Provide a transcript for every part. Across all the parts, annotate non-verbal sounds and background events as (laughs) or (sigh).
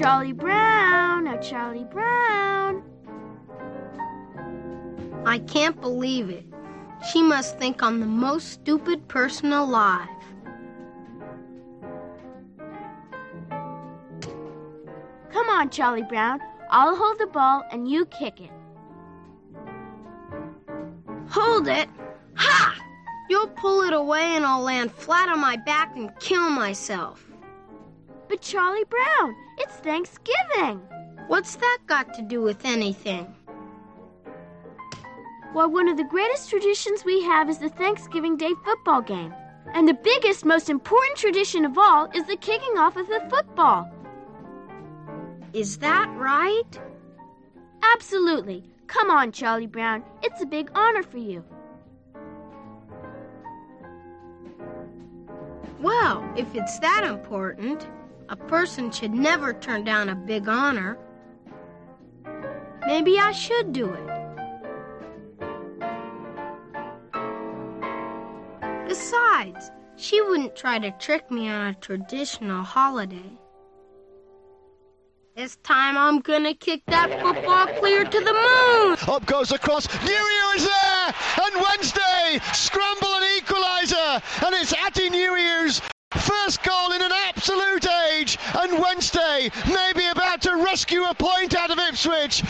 Charlie Brown, now Charlie Brown. I can't believe it. She must think I'm the most stupid person alive. Come on, Charlie Brown. I'll hold the ball and you kick it. Hold it? Ha! You'll pull it away and I'll land flat on my back and kill myself. But Charlie Brown, it's Thanksgiving. What's that got to do with anything? Well, one of the greatest traditions we have is the Thanksgiving Day football game. And the biggest, most important tradition of all is the kicking off of the football. Is that right? Absolutely. Come on, Charlie Brown. It's a big honor for you. Well, if it's that important, a person should never turn down a big honor. Maybe I should do it. Besides, she wouldn't try to trick me on a traditional holiday. This time I'm gonna kick that football clear to the moon. Up goes the cross. New is there, and Wednesday scramble and equaliser, and it's Atdhe Nuhiu's first goal in an absolute age, and Wednesday may be about to rescue a point out of Ipswich.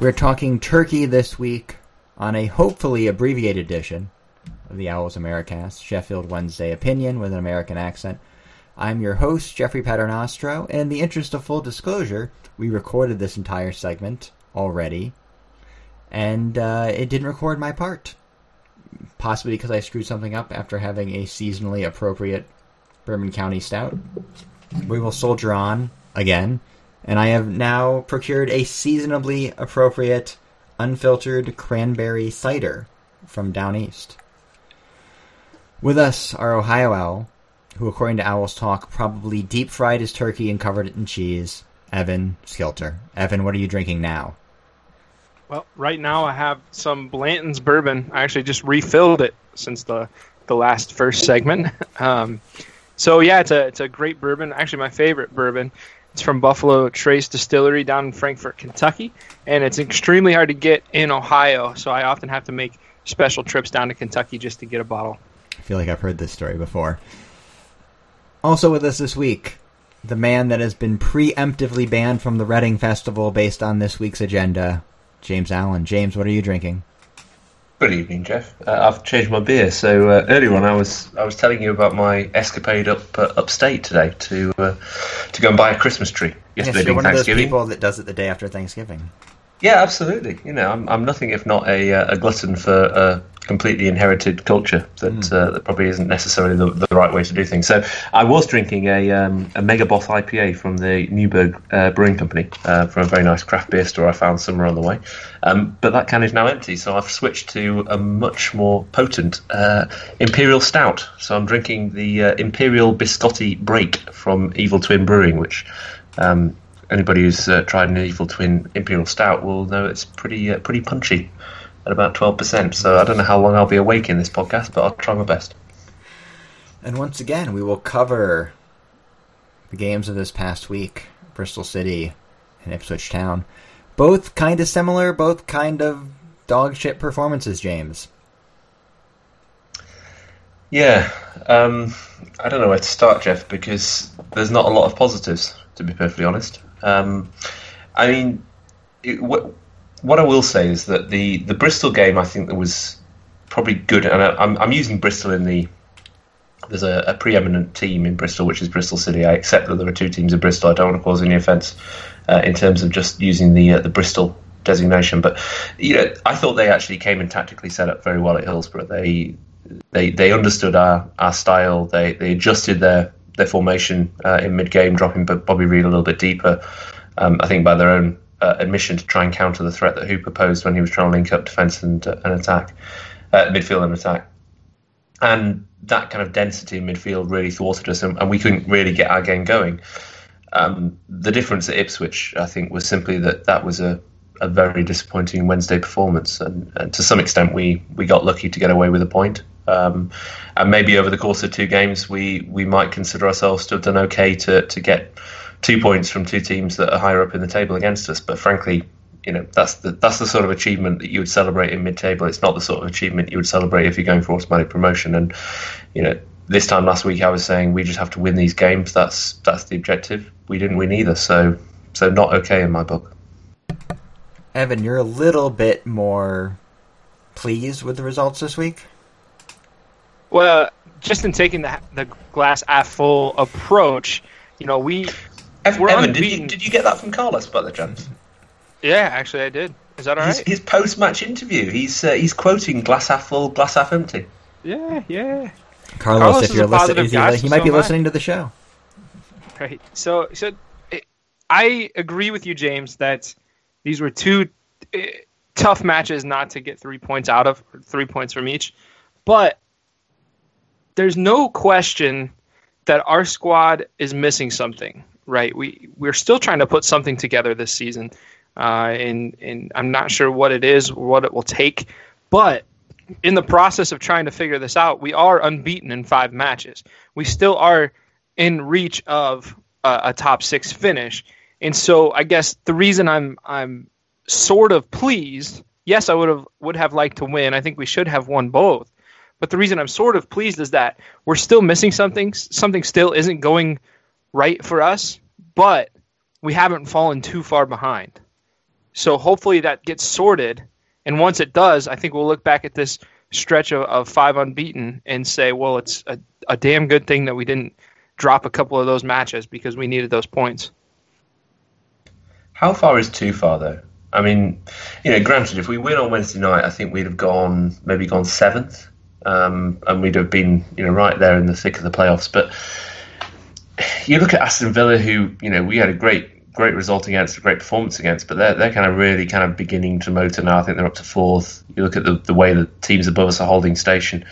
We're talking Turkey this week on a hopefully abbreviated edition of the Owls Americast, Sheffield Wednesday opinion with an American accent. I'm your host, Jeffrey Paternostro, and in the interest of full disclosure, we recorded this entire segment already, and uh, it didn't record my part. Possibly because I screwed something up after having a seasonally appropriate Bourbon County Stout. We will soldier on again and I have now procured a seasonably appropriate unfiltered cranberry cider from down east. With us, our Ohio owl, who, according to Owls Talk, probably deep fried his turkey and covered it in cheese, Evan Skilter. Evan, what are you drinking now? Well, right now I have some Blanton's bourbon. I actually just refilled it since the the last first segment. (laughs) Um, so yeah, it's a it's a great bourbon. Actually, my favorite bourbon. It's from Buffalo Trace Distillery down in Frankfort, Kentucky, and it's extremely hard to get in Ohio. So I often have to make special trips down to Kentucky just to get a bottle. I feel like I've heard this story before. Also with us this week, the man that has been preemptively banned from the Reading Festival based on this week's agenda, James Allen. James, what are you drinking? Good evening, Jeff. Uh, I've changed my beer. So uh, earlier on, I was I was telling you about my escapade up uh, upstate today to uh, to go and buy a Christmas tree. Yesterday yes, you're one of those people that does it the day after Thanksgiving. Yeah, absolutely. You know, I'm I'm nothing if not a uh, a glutton for a completely inherited culture that mm. uh, that probably isn't necessarily the, the, right way to do things. So I was drinking a um, a Mega Boss IPA from the Newburgh uh, Brewing Company uh, from a very nice craft beer store I found somewhere on the way, um, but that can is now empty. So I've switched to a much more potent uh, Imperial Stout. So I'm drinking the uh, Imperial Biscotti Break from Evil Twin Brewing, which. Um, anybody who's uh, tried an Evil Twin Imperial Stout will know it's pretty pretty punchy at about 12%. So I don't know how long I'll be awake in this podcast, but I'll try my best. And once again, we will cover the games of this past week Bristol City and Ipswich Town. Both kind of similar, both kind of dog shit performances, James. Yeah, um, I don't know where to start, Jeff, because there's not a lot of positives, to be perfectly honest. Um, I mean, it, what, what I will say is that the, the Bristol game, I think that was probably good, and I, am I'm using Bristol in the. There's a, a, preeminent team in Bristol, which is Bristol City. I accept that there are two teams in Bristol. I don't want to cause any offence uh, in terms of just using the uh, the Bristol designation, but you know, I thought they actually came and tactically set up very well at Hillsborough. They they they understood our, our style. They they adjusted their their formation uh, in mid game, dropping Bobby Reid a little bit deeper. Um, I think by their own uh, admission to try and counter the threat that Hooper posed when he was trying to link up defence and, uh, attack, uh, midfield and attack. And that kind of density in midfield really thwarted us, and, and we couldn't really get our game going. Um, the difference at Ipswich, I think, was simply that that was a, a very disappointing Wednesday performance, and, and to some extent, we we got lucky to get away with a point. Um, and maybe over the course of two games, we we might consider ourselves to have done okay to to get two points from two teams that are higher up in the table against us. But frankly, you know that's the that's the sort of achievement that you would celebrate in mid-table. It's not the sort of achievement you would celebrate if you're going for automatic promotion. And you know, this time last week I was saying we just have to win these games. That's that's the objective. We didn't win either, so so not okay in my book. Evan, you're a little bit more pleased with the results this week. Well, just in taking the the glass half full approach, you know, we Evan, Evan did you did you get that from Carlos by the chance? Yeah, actually, I did. Is that all his, right? His post-match interview, he's uh, he's quoting glass half full, glass half empty. Yeah, yeah. Carlos, Carlos if you're listening, he, he might so be listening to the show. Right. So, so it, I agree with you, James, that these were two uh, tough matches not to get three points out of, three points from each. But there's no question that our squad is missing something. Right. We we're still trying to put something together this season uh, and and I'm not sure what it is, what it will take, but in the process of trying to figure this out, we are unbeaten in five matches. We still are in reach of a, a top six finish, and so I guess the reason I'm I'm sort of pleased. Yes, I would have would have liked to win. I think we should have won both. But the reason I'm sort of pleased is that we're still missing something. Something still isn't going right for us, but we haven't fallen too far behind. So hopefully that gets sorted. And once it does, I think we'll look back at this stretch of, of five unbeaten and say, well, it's a, a damn good thing that we didn't drop a couple of those matches because we needed those points. How far is too far, though? I mean, you know, granted, if we win on Wednesday night, I think we'd have gone maybe gone seventh, um, and we'd have been, you know, right there in the thick of the playoffs. But you look at Aston Villa, who, you know, we had a great great result against, a great performance against, but they're, they're kind of really kind of beginning to motor now. I think they're up to fourth. You look at the, the way the teams above us are holding station.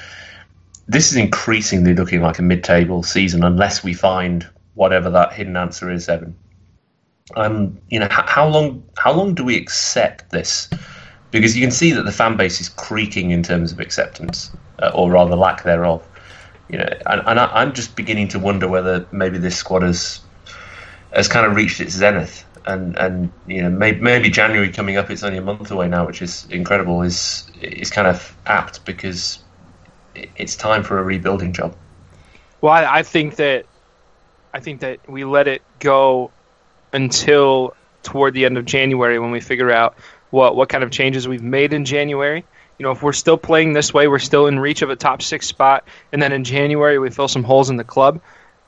This is increasingly looking like a mid table season unless we find whatever that hidden answer is, Evan. Um, you know, how, long how long do we accept this? Because you can see that the fan base is creaking in terms of acceptance, Uh, or rather lack thereof. You know, and, and I, I'm just beginning to wonder whether maybe this squad has has kind of reached its zenith. And and you know maybe, maybe January coming up, it's only a month away now, which is incredible. Is is kind of apt because it's time for a rebuilding job. Well, I, I think that I think that we let it go until toward the end of January when we figure out what what kind of changes we've made in January. You know, if we're still playing this way, we're still in reach of a top six spot, and then in January we fill some holes in the club.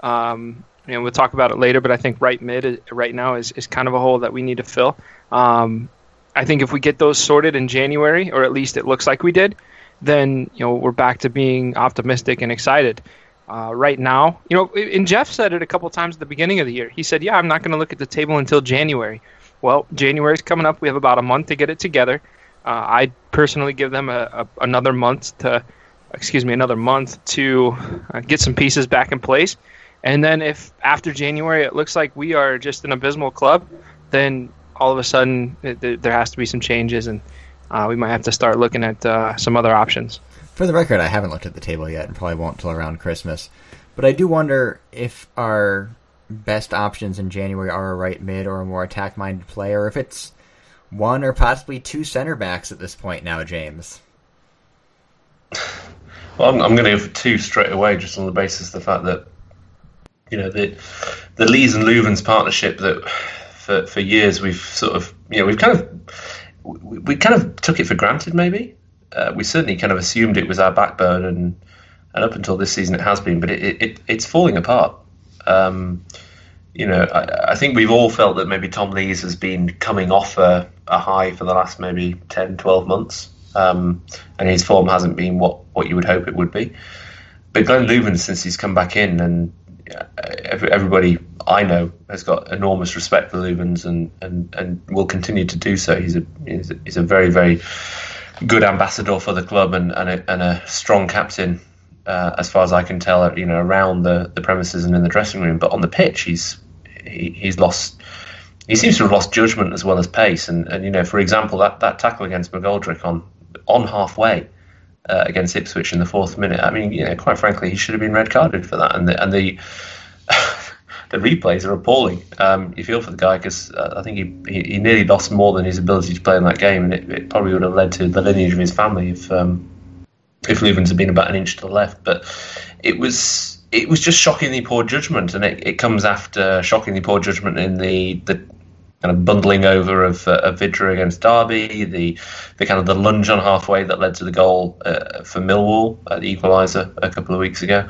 Um, and we'll talk about it later. But I think right mid right now is, is kind of a hole that we need to fill. Um, I think if we get those sorted in January, or at least it looks like we did, then you know we're back to being optimistic and excited. Uh, right now, you know, and Jeff said it a couple times at the beginning of the year. He said, "Yeah, I'm not going to look at the table until January." Well, January's coming up. We have about a month to get it together. Uh, I personally give them a, a, another month to, excuse me, another month to uh, get some pieces back in place and then if after January it looks like we are just an abysmal club, then all of a sudden it, there has to be some changes, and uh, we might have to start looking at uh, some other options. For the record, I haven't looked at the table yet, and probably won't until around Christmas. But I do wonder if our best options in January are a right mid or a more attack-minded player, if it's one or possibly two center backs at this point now, James. Well, I'm, I'm going to go for two straight away, just on the basis of the fact that you know the the Lees and Loovens partnership that for for years we've sort of you know we've kind of we, we kind of took it for granted maybe uh, we certainly kind of assumed it was our backbone and and up until this season it has been but it, it it's falling apart um, you know I, I, think we've all felt that maybe Tom Lees has been coming off a, a high for the last maybe 10 12 months um, and his form hasn't been what what you would hope it would be but Glenn Loovens since he's come back in and everybody I know has got enormous respect for Loovens and, and, and will continue to do so. He's a, he's a, he's a very, very good ambassador for the club and, and, a, and a strong captain, uh, as far as I can tell, you know, around the, the premises and in the dressing room. But on the pitch, he's he, he's lost. He seems to have lost judgment as well as pace. And, and you know, for example, that, that tackle against McGoldrick on on halfway uh, against Ipswich in the fourth minute. I mean, you know, quite frankly, he should have been red carded for that. And the and the (laughs) the replays are appalling. Um, you feel for the guy because uh, I think he, he, nearly lost more than his ability to play in that game, and it, it probably would have led to the lineage of his family if um, if Loovens had been about an inch to the left. But it was it was just shockingly poor judgment, and it, it comes after shockingly poor judgment in the the kind of bundling over of, uh, of Vydra against Derby, the the kind of the lunge on halfway that led to the goal uh, for Millwall at the equaliser a couple of weeks ago.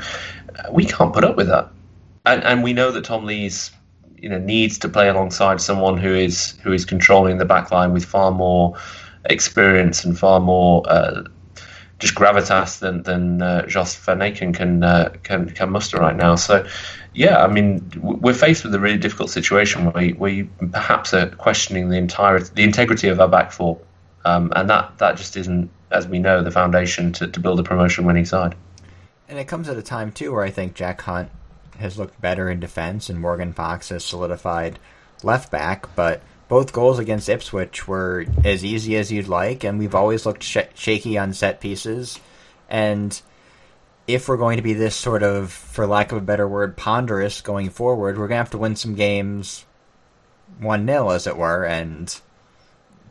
We can't put up with that and and we know that Tom Lees, you know, needs to play alongside someone who is who is controlling the back line with far more experience and far more uh, just gravitas than than uh, Jos Van Aken can uh, can can muster right now. So. Yeah, I mean, we're faced with a really difficult situation where, we perhaps are questioning the entire the integrity of our back four, um, and that, that just isn't, as we know, the foundation to, to build a promotion winning side. And it comes at a time too where I think Jack Hunt has looked better in defense, and Morgan Fox has solidified left back. But both goals against Ipswich were as easy as you'd like, and we've always looked sh- shaky on set pieces. And if we're going to be this sort of, for lack of a better word, ponderous going forward, we're going to have to win some games 1 0, as it were, and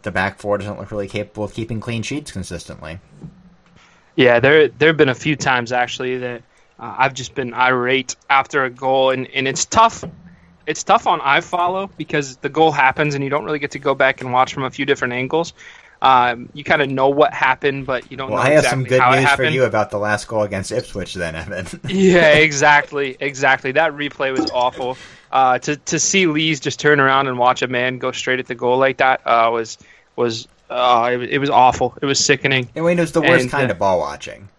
the back four doesn't look really capable of keeping clean sheets consistently. Yeah, there there have been a few times actually that uh, I've just been irate after a goal, and, and it's tough. It's tough on iFollow because the goal happens and you don't really get to go back and watch from a few different angles. Um, you kind of know what happened, but you don't well, know I have exactly some good news for you about the last goal against Ipswich, then, Evan. (laughs) yeah, exactly, exactly. That replay was awful. Uh, to to see Lees just turn around and watch a man go straight at the goal like that uh, was was uh, it, it was awful. It was sickening. and it was the worst And, kind uh, of ball watching.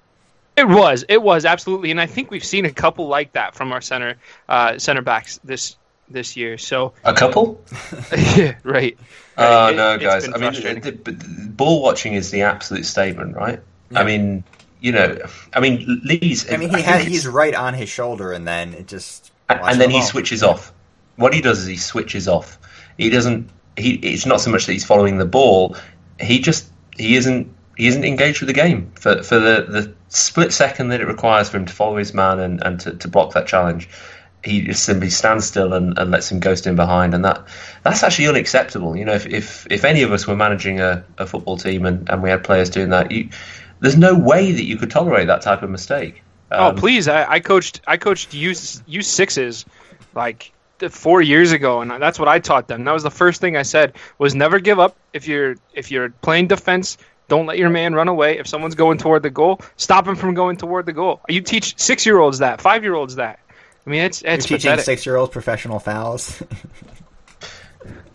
It was. It was absolutely, and I think we've seen a couple like that from our center uh, center backs this this year. So A couple? (laughs) yeah, right. Oh It- no, guys! I mean, the, the, the ball watching is the absolute statement, right? I mean, you know, I mean, Lees. I mean, he think had, he's right on his shoulder, and then it just. and, then the he ball. switches off. What he does is he switches off. He doesn't. He. It's not so much that he's following the ball. He just. He isn't. He isn't engaged with the game for for the the split second that it requires for him to follow his man and and to, to block that challenge. He just simply stands still and, and lets him ghost in behind, and that that's actually unacceptable. You know, if if, if any of us were managing a, a football team and, and we had players doing that, you, there's no way that you could tolerate that type of mistake. Oh Um, please! I, I coached I coached U U sixes like four years ago, and that's what I taught them. That was the first thing I said was never give up. If you're if you're playing defense, don't let your man run away. If someone's going toward the goal, stop him from going toward the goal. You teach six year olds that, five year olds that. I mean, it's You're it's teaching six-year-olds professional fouls. (laughs)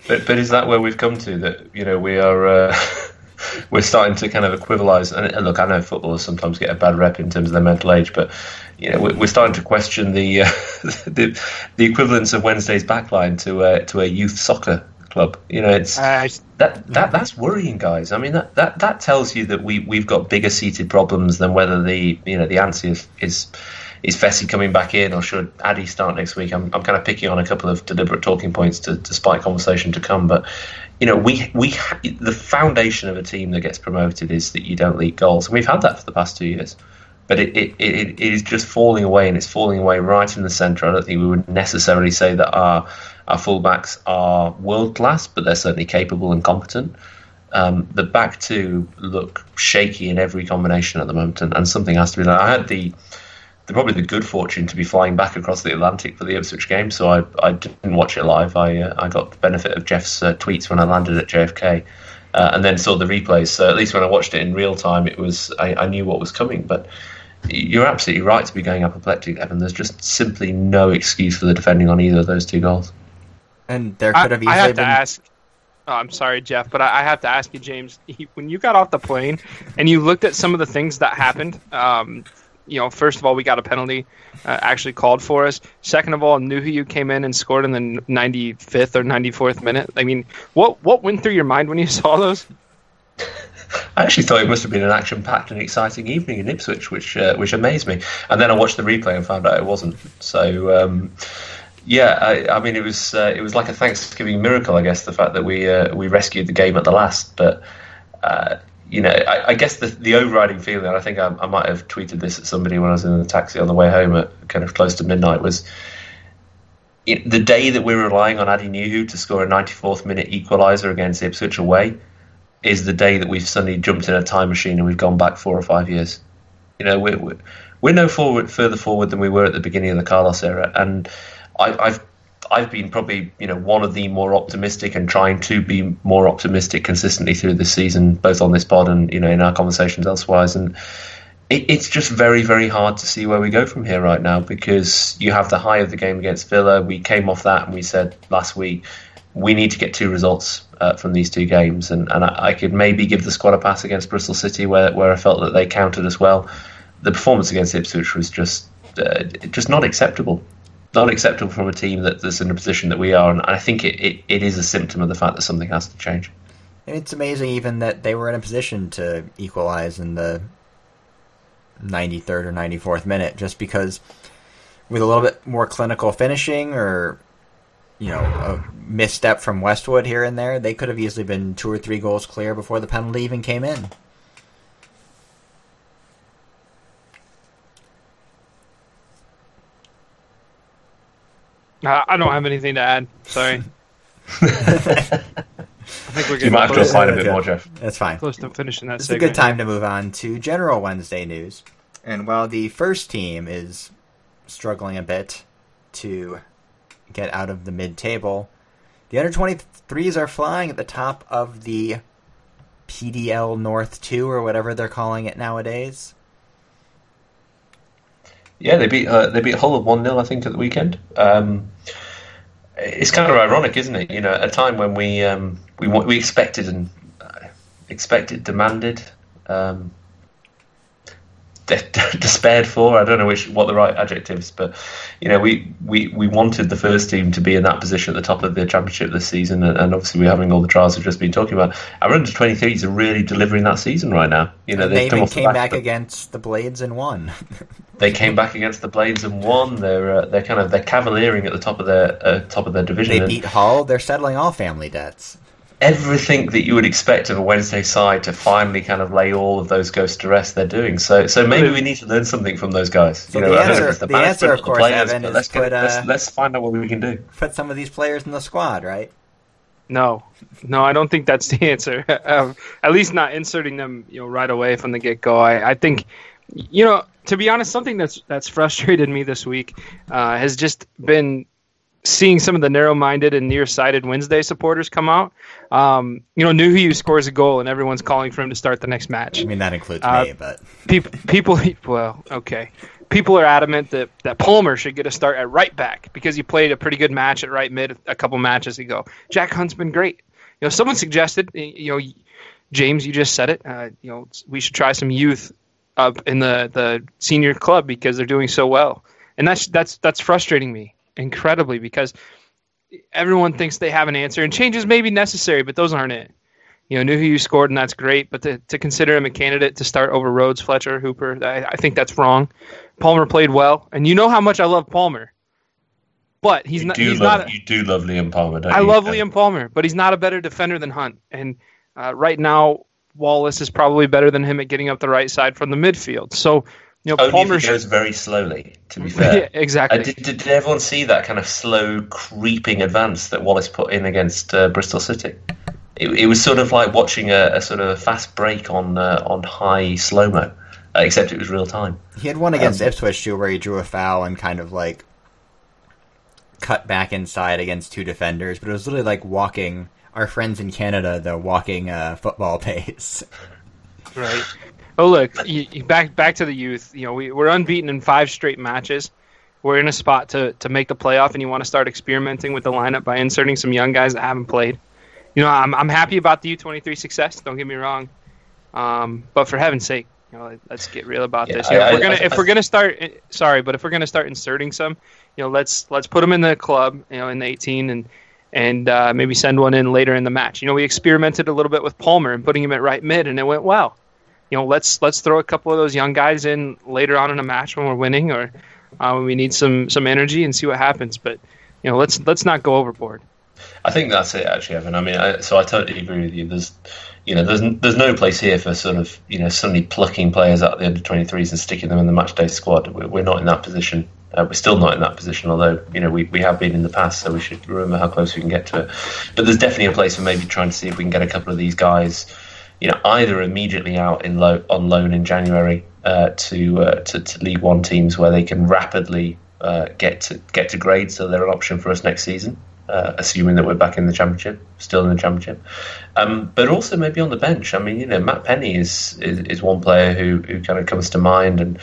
But but is that where we've come to? That you know we are uh, (laughs) we're starting to kind of equivalize. And, and look, I know footballers sometimes get a bad rep in terms of their mental age, but you know we're, we're starting to question the, uh, (laughs) the the equivalence of Wednesday's backline to uh, to a youth soccer club. You know, it's Uh, that that that's worrying, guys. I mean, that, that, that tells you that we we've got bigger seated problems than whether the you know the answer is is is Fessy coming back in or should Addy start next week. I'm I'm kind of picking on a couple of deliberate talking points to, to spike conversation to come, but you know we we ha- the foundation of a team that gets promoted is that you don't leak goals, and we've had that for the past two years. But it, it, it, it is just falling away, and it's falling away right in the centre. I don't think we would necessarily say that our our fullbacks are world class, but they're certainly capable and competent. Um, the back two look shaky in every combination at the moment, and, and something has to be done. I had the, the probably the good fortune to be flying back across the Atlantic for the Ipswich game, so I, I didn't watch it live. I uh, I got the benefit of Jeff's uh, tweets when I landed at JFK, uh, and then saw the replays. So at least when I watched it in real time, it was I, I knew what was coming. But you're absolutely right to be going apoplectic, Evan. There's just simply no excuse for the defending on either of those two goals. and there could have I easily have to been. ask. Oh, I'm sorry, Jeff, but I, I have to ask you, James. (laughs) When you got off the plane and you looked at some of the things that happened, um, you know, first of all, we got a penalty uh, actually called for us. Second of all, Nuhiu came in and scored in the 95th or 94th minute. I mean, what what went through your mind when you (laughs) saw those? I actually thought it must have been an action-packed and exciting evening in Ipswich, which uh, which amazed me. And then I watched the replay and found out it wasn't. So um, Yeah, I, I mean it was uh, it was like a Thanksgiving miracle, I guess, the fact that we uh, we rescued the game at the last. But uh, you know, I, I, guess the the overriding feeling, and I think I, I, might have tweeted this at somebody when I was in the taxi on the way home at kind of close to midnight, was it, the day that we're relying on Atdhe Nuhiu to score a 94th minute equaliser against Ipswich away is the day that we've suddenly jumped in a time machine and we've gone back four or five years. You know, we're, we're, we're no forward, further forward than we were at the beginning of the Carlos era, and I, I've I've been probably you know one of the more optimistic and trying to be more optimistic consistently through the season, both on this pod and you know in our conversations elsewise. And it, it's just very very hard to see where we go from here right now because you have the high of the game against Villa. We came off that and we said last week we need to get two results uh, from these two games, and, and I, I, could maybe give the squad a pass against Bristol City where where I felt that they counted as well. The performance against Ipswich was just uh, just not acceptable not acceptable from a team that, that's in a position that we are, and I think it, it, it is a symptom of the fact that something has to change. And it's amazing even that they were in a position to equalize in the 93rd or 94th minute, just because with a little bit more clinical finishing or you know a misstep from Westwood here and there, they could have easily been two or three goals clear before the penalty even came in. Uh, I don't have anything to add. Sorry. (laughs) I think we're You might have to find a bit more, Jeff. That's fine. Close to finishing that. It's segment. a good time to move on to general Wednesday news. And while the first team is struggling a bit to get out of the mid-table, the under 23s are flying at the top of the PDL North 2 or whatever they're calling it nowadays. Yeah, they beat uh, they beat Hull of one 0 I think at the weekend. Um, it's kind of ironic, isn't it? You know, at a time when we um, we we expected and uh, expected, demanded, um, (laughs) despaired for. I don't know which what the right adjectives, but you know, we, we, we wanted the first team to be in that position at the top of the championship this season, and, and obviously we're having all the trials we've just been talking about. Our under 23s are really delivering that season right now. You know, they came back, back against the Blades and won. they came back against the Blades and won. They're uh, they're kind of they're cavaliering at the top of their uh, top of their division. They beat Hull. They're settling all family debts everything that you would expect of a Wednesday side to finally kind of lay all of those ghosts to rest. They're doing so. So maybe we need to learn something from those guys. So you know, the answer, the, the answer, of course, players, Evan, is let's, put, uh, let's, let's, find out what we can do. Put some of these players in the squad, right? No, no, I don't think that's the answer. (laughs) um, at least not inserting them, you know, right away from the get go. I, I think, you know, to be honest, something that's that's frustrated me this week uh, has just been seeing some of the narrow-minded and nearsighted Wednesday supporters come out. Um, you know, Nuhiu scores a goal and everyone's calling for him to start the next match. I mean, that includes uh, me, but people, people, (laughs) well, okay. People are adamant that, that Palmer should get a start at right back because he played a pretty good match at right mid a couple matches ago. Jack Hunt's been great. You know, someone suggested, you know, James, you just said it. Uh, you know, we should try some youth up in the, the senior club because they're doing so well, and that's that's that's frustrating me incredibly because everyone thinks they have an answer, and changes may be necessary, but those aren't it. You know, Nuhiu scored, and that's great, but to, to consider him a candidate to start over Rhodes, Fletcher, Hooper, I, I think that's wrong. Palmer played well, and you know how much I love Palmer, but he's you not. He's love, not. You do love Liam Palmer, don't I you? love Liam Palmer, but he's not a better defender than Hunt, and uh, right now Wallace is probably better than him at getting up the right side from the midfield. So you know, Only Palmer if he goes very slowly. To be (laughs) fair, yeah, exactly. Uh, did, did, did, everyone see that kind of slow creeping advance that Wallace put in against uh, Bristol City? It, it, was sort of like watching a, a sort of a fast break on uh, on high slow mo, uh, except it was real time. He had one against um, Ipswich too, where he drew a foul and kind of like cut back inside against two defenders, but it was literally like walking. Our friends in Canada, the walking uh, football (laughs) pace. Right. Oh look, you, you back back to the youth. You know, we, we're unbeaten in five straight matches. We're in a spot to to make the playoff, and you want to start experimenting with the lineup by inserting some young guys that haven't played. You know, I'm I'm happy about the U23 success. Don't get me wrong, um, but for heaven's sake, you know, let's get real about yeah, this. You know, I, if we're gonna I, I, if we're gonna start, eh, sorry, but if we're gonna start inserting some, you know, let's let's put them in the club, you know, in the 18 and and uh, maybe send one in later in the match. You know, we experimented a little bit with Palmer and putting him at right mid, and it went well you know, let's let's throw a couple of those young guys in later on in a match when we're winning or uh, when we need some some energy and see what happens. But you know, let's let's not go overboard. I think that's it, actually, Evan. I mean, I, so I totally agree with you. There's, you know, there's there's no place here for sort of you know suddenly plucking players out of the under 23s and sticking them in the matchday squad. We're, not in that position. Uh, we're still not in that position, although you know we, we have been in the past, so we should remember how close we can get to it. But there's definitely a place for maybe trying to see if we can get a couple of these guys, you know, either immediately out in lo- on loan in January uh, to, uh, to to League One teams where they can rapidly uh, get to get to grade, so they're an option for us next season. Uh, assuming that we're back in the championship, still in the championship, um, but also maybe on the bench. I mean, you know, Matt Penney is is, is one player who, who kind of comes to mind, and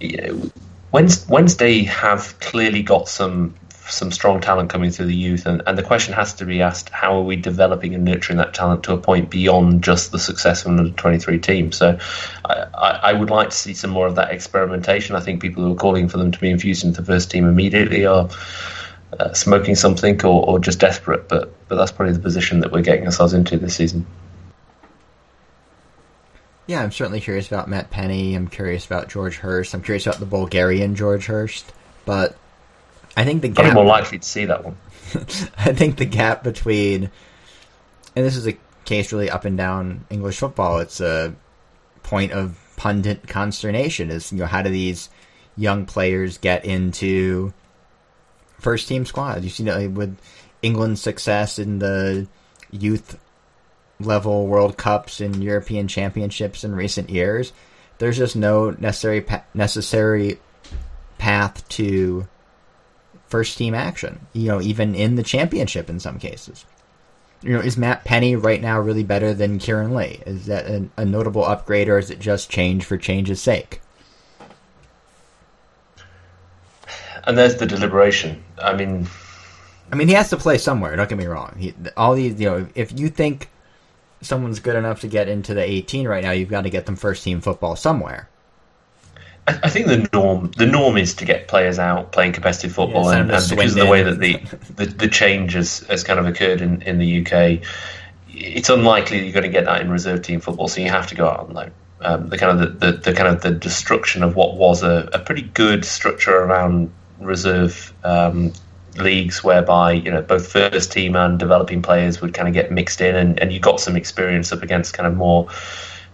you know, Wednesday have clearly got some some strong talent coming through the youth, and, and the question has to be asked: How are we developing and nurturing that talent to a point beyond just the success of an under twenty three team? So, I, I, would like to see some more of that experimentation. I think people who are calling for them to be infused into the first team immediately are uh, smoking something or, or just desperate. But but that's probably the position that we're getting ourselves into this season. Yeah, I'm certainly curious about Matt Penney. I'm curious about George Hirst. I'm curious about the Bulgarian George Hurst. But I think the gap. More likely to see that one. (laughs) I think the gap between, and this is a case really up and down English football. It's a point of pundit consternation. Is you know how do these young players get into first team squad. You see it with England's success in the youth level World Cups and European Championships in recent years. There's just no necessary pa- necessary path to first team action. You know, even in the championship in some cases. You know, is Matt Penney right now really better than Kieran Lee? Is that a, a notable upgrade, or is it just change for change's sake? and there's the deliberation. I mean, I mean, he has to play somewhere. Don't get me wrong. He, all these, you know, if you think someone's good enough to get into the 18 right now, you've got to get them first team football somewhere. I, I think the norm the norm is to get players out playing competitive football, yeah, and, and because of the way that the, the, the change has, has kind of occurred in, in the UK, it's unlikely you're going to get that in reserve team football. So you have to go out on loan. Um, the kind of the, the, the, kind of the destruction of what was a, a pretty good structure around reserve um, leagues whereby you know both first team and developing players would kind of get mixed in, and, and you got some experience up against kind of more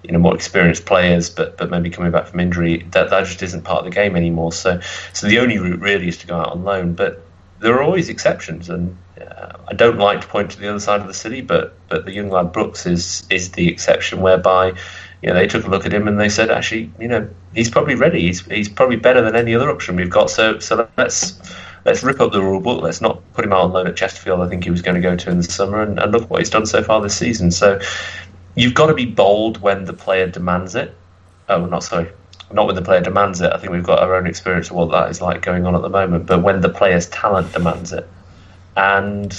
you know more experienced players, but but maybe coming back from injury. That that just isn't part of the game anymore. So so the only route really is to go out on loan, but there are always exceptions, and uh, I don't like to point to the other side of the city, but but the young lad Brooks is is the exception whereby you know, they took a look at him and they said, actually, you know, he's probably ready. He's he's probably better than any other option we've got. So so let's let's rip up the rule book. Let's not put him out on loan at Chesterfield. I think he was going to go to in the summer, and, and look what he's done so far this season. So you've got to be bold when the player demands it. Oh, not sorry, not when the player demands it. I think we've got our own experience of what that is like going on at the moment. But when the player's talent demands it, and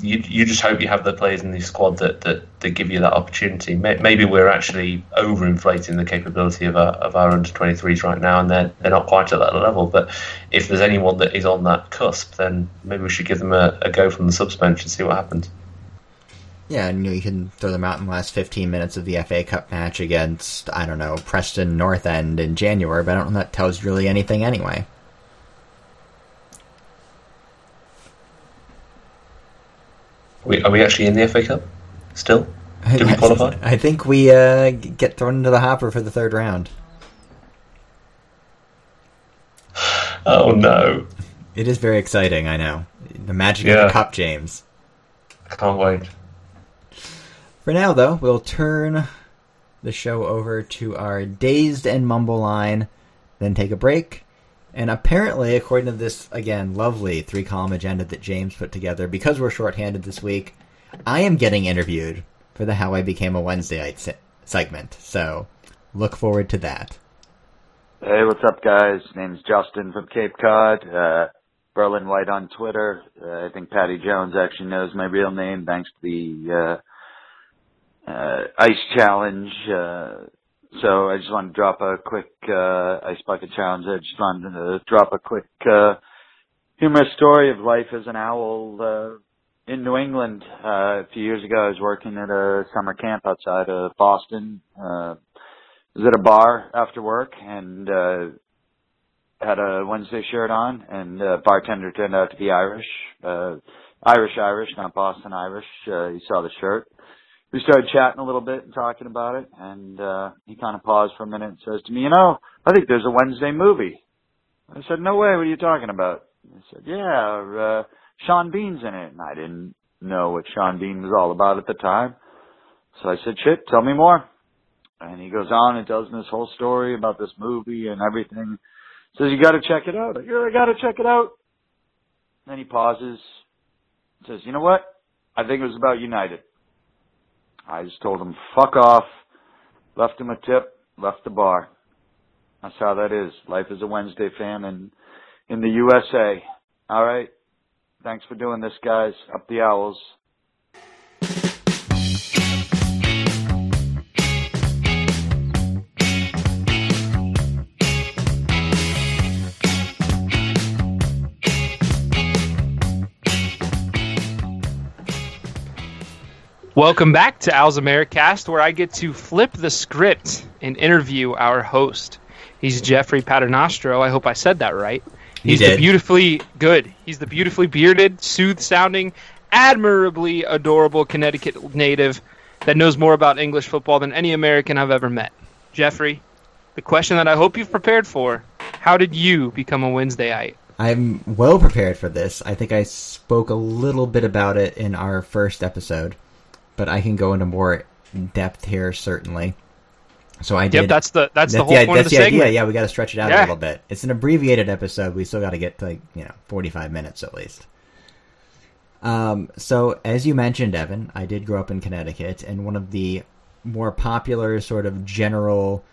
you, you just hope you have the players in the squad that, that, that give you that opportunity. Maybe we're actually overinflating the capability of our, of our under 23s right now, and they're, they're not quite at that level. But if there's anyone that is on that cusp, then maybe we should give them a, a go from the subs bench and see what happens. Yeah, and you, know, you can throw them out in the last 15 minutes of the FA Cup match against, I don't know, Preston North End in January, but I don't know if that tells you really anything anyway. We, are we actually in the FA Cup still? Did we qualify? I think we uh, get thrown into the hopper for the third round. (sighs) Oh no! It is very exciting. I know the magic yeah. of the cup, James. I can't wait. For now, though, we'll turn the show over to our dazed and mumble line, then take a break, and apparently, according to this, again, lovely three column agenda that James put together, because we're shorthanded this week, I am getting interviewed for the How I Became a Wednesdayite se- segment. So look forward to that. Hey, what's up, guys? Name's Justin from Cape Cod. Uh, Berlin White on Twitter. Uh, I think Patty Jones actually knows my real name thanks to the uh, uh, Ice Challenge uh, so I just wanted to drop a quick uh, ice bucket challenge. I just wanted to drop a quick uh, humorous story of life as an owl uh, in New England. Uh, a few years ago, I was working at a summer camp outside of Boston. Uh, I was at a bar after work, and uh, had a Wednesday shirt on, and uh, bartender turned out to be Irish, uh, Irish Irish, not Boston Irish. Uh, he saw the shirt. We started chatting a little bit and talking about it, and uh, he kind of paused for a minute and says to me, "You know, I think there's a Wednesday movie." I said, "No way! What are you talking about?" He said, "Yeah, uh, Sean Bean's in it," and I didn't know what Sean Bean was all about at the time. So I said, "Shit, tell me more." And he goes on and tells me this whole story about this movie and everything. Says, you gotta check it out. I go, I gotta check it out. Then he pauses. Says, you know what? I think it was about United. I just told him, fuck off. Left him a tip, left the bar. That's how that is. Life as a Wednesday fan in, in the USA. Alright. Thanks for doing this, guys. Up the owls. Welcome back to Owls Americast, where I get to flip the script and interview our host. He's Jeffrey Paternostro. I hope I said that right. He's did. the beautifully good. He's the beautifully bearded, sooth-sounding, admirably adorable Connecticut native that knows more about English football than any American I've ever met. Jeffrey, the question that I hope you've prepared for: How did you become a Wednesdayite? I'm well prepared for this. I think I spoke a little bit about it in our first episode, but I can go into more depth here certainly. So I did. Yep, that's the that's, the whole yeah, point of the the segment. idea. Yeah, we got to stretch it out a little bit. It's an abbreviated episode. We still got to get to like you know 45 minutes at least. Um, so as you mentioned, Evan, I did grow up in Connecticut, and one of the more popular sort of general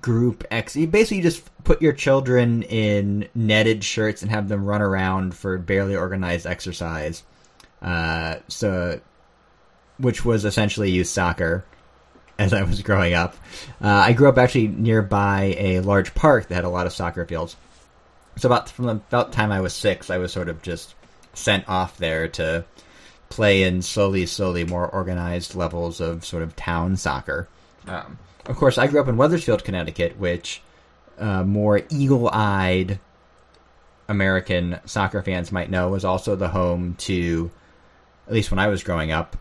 group X. Basically, You just put your children in netted shirts and have them run around for barely organized exercise. Uh, so, which was essentially youth soccer as I was growing up. Uh, I grew up actually nearby a large park that had a lot of soccer fields. So about from the about time I was six, I was sort of just sent off there to play in slowly, slowly more organized levels of sort of town soccer. Um, of course, I grew up in Wethersfield, Connecticut, which uh, more eagle-eyed American soccer fans might know was also the home to, at least when I was growing up,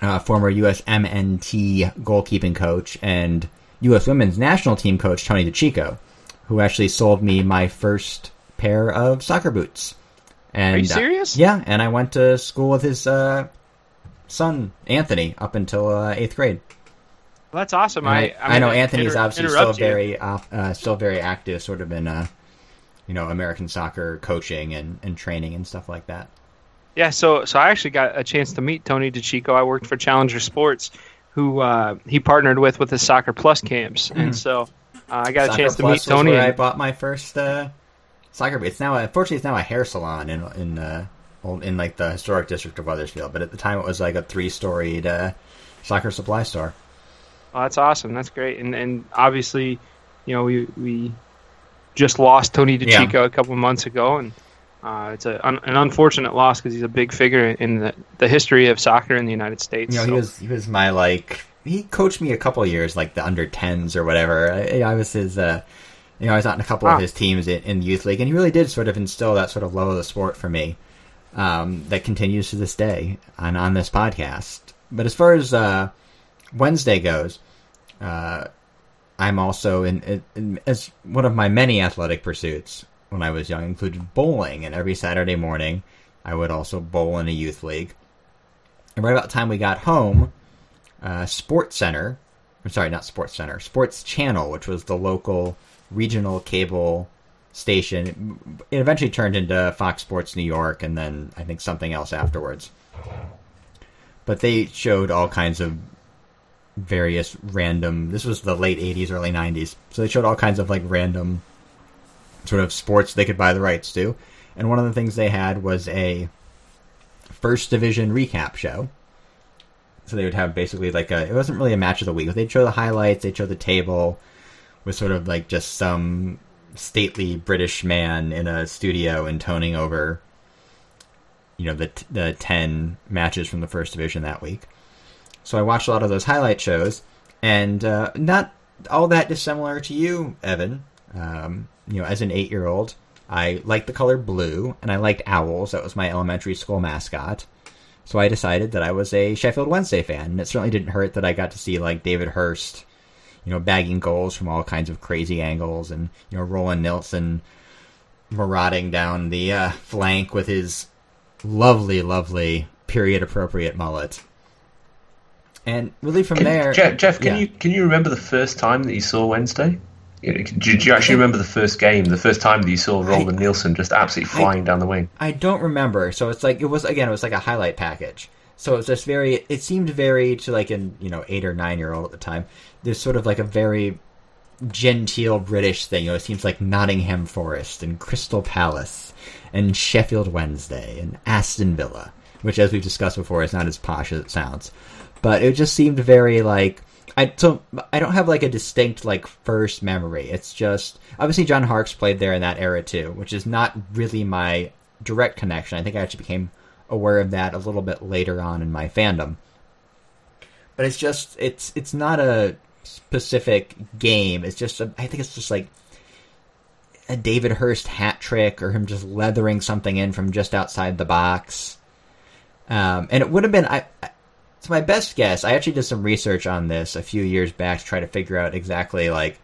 uh, former U.S. MNT goalkeeping coach and U.S. women's national team coach Tony DiCicco, who actually sold me my first pair of soccer boots. And, Are you uh, serious? yeah, and I went to school with his uh, son Anthony up until uh, eighth grade. Well, that's awesome. I I, I'm know Anthony's inter- obviously still very uh, still very active, sort of in uh, you know American soccer coaching and, and training and stuff like that. Yeah, so so I actually got a chance to meet Tony DiCicco. I worked for Challenger Sports, who uh, he partnered with with his Soccer Plus camps, and so uh, I got a Hmm. Soccer chance to Plus meet Tony. where I bought my first uh, soccer. It's now unfortunately it's now a hair salon in in uh, in like the historic district of Wethersfield, but at the time it was like a three storied uh, soccer supply store. Oh, that's awesome. That's great. And and obviously, you know, we we just lost Tony Yeah. DiCicco a couple of months ago, and uh, it's a, un, an unfortunate loss because he's a big figure in the, the history of soccer in the United States. You know, he was he was my like he coached me a couple years, like the under tens or whatever. I, I was his, uh, you know, I was on a couple Ah. of his teams in, in youth league, and he really did sort of instill that sort of love of the sport for me. Um, that continues to this day on on this podcast. But as far as uh, Wednesday goes, uh, I'm also in, in, in as one of my many athletic pursuits when I was young included bowling, and every Saturday morning I would also bowl in a youth league. And right about the time we got home, uh, Sports Center, I'm sorry, not Sports Center, Sports Channel, which was the local regional cable station, it eventually turned into Fox Sports New York, and then I think something else afterwards. But they showed all kinds of various random. This was the late '80s, early '90s, so they showed all kinds of like random sort of sports they could buy the rights to. And one of the things they had was a first division recap show. So they would have basically like a it wasn't really a match of the week, they'd show the highlights, they'd show the table with sort of like just some stately British man in a studio intoning over you know the the 10 matches from the first division that week. So I watched a lot of those highlight shows and uh, not all that dissimilar to you, Evan. Um, you know, as an eight year old, I liked the color blue and I liked owls. That was my elementary school mascot. So I decided that I was a Sheffield Wednesday fan, and it certainly didn't hurt that I got to see like David Hirst, you know, bagging goals from all kinds of crazy angles, and you know, Roland Nilsson marauding down the uh, flank with his lovely, lovely period appropriate mullet. And really, from Can- there, Jeff, Jeff, can yeah. you can you remember the first time that you saw Wednesday? You know, Did you actually remember the first game, the first time that you saw Roland Nilsson just absolutely flying down the wing? I don't remember. So it's like it was again. It was like a highlight package. So it was just very. It seemed very to like an you know eight or nine year old at the time. There's sort of like a very genteel British thing. You know, it seems like Nottingham Forest and Crystal Palace and Sheffield Wednesday and Aston Villa, which, as we've discussed before, is not as posh as it sounds. But it just seemed very like I so I don't have like a distinct like first memory. It's just obviously John Harkes played there in that era too, which is not really my direct connection. I think I actually became aware of that a little bit later on in my fandom. But it's just it's it's not a specific game. It's just a, I think it's just like a David Hirst hat trick or him just leathering something in from just outside the box. Um, and it would have been I. I it's my best guess. I actually did some research on this a few years back to try to figure out exactly like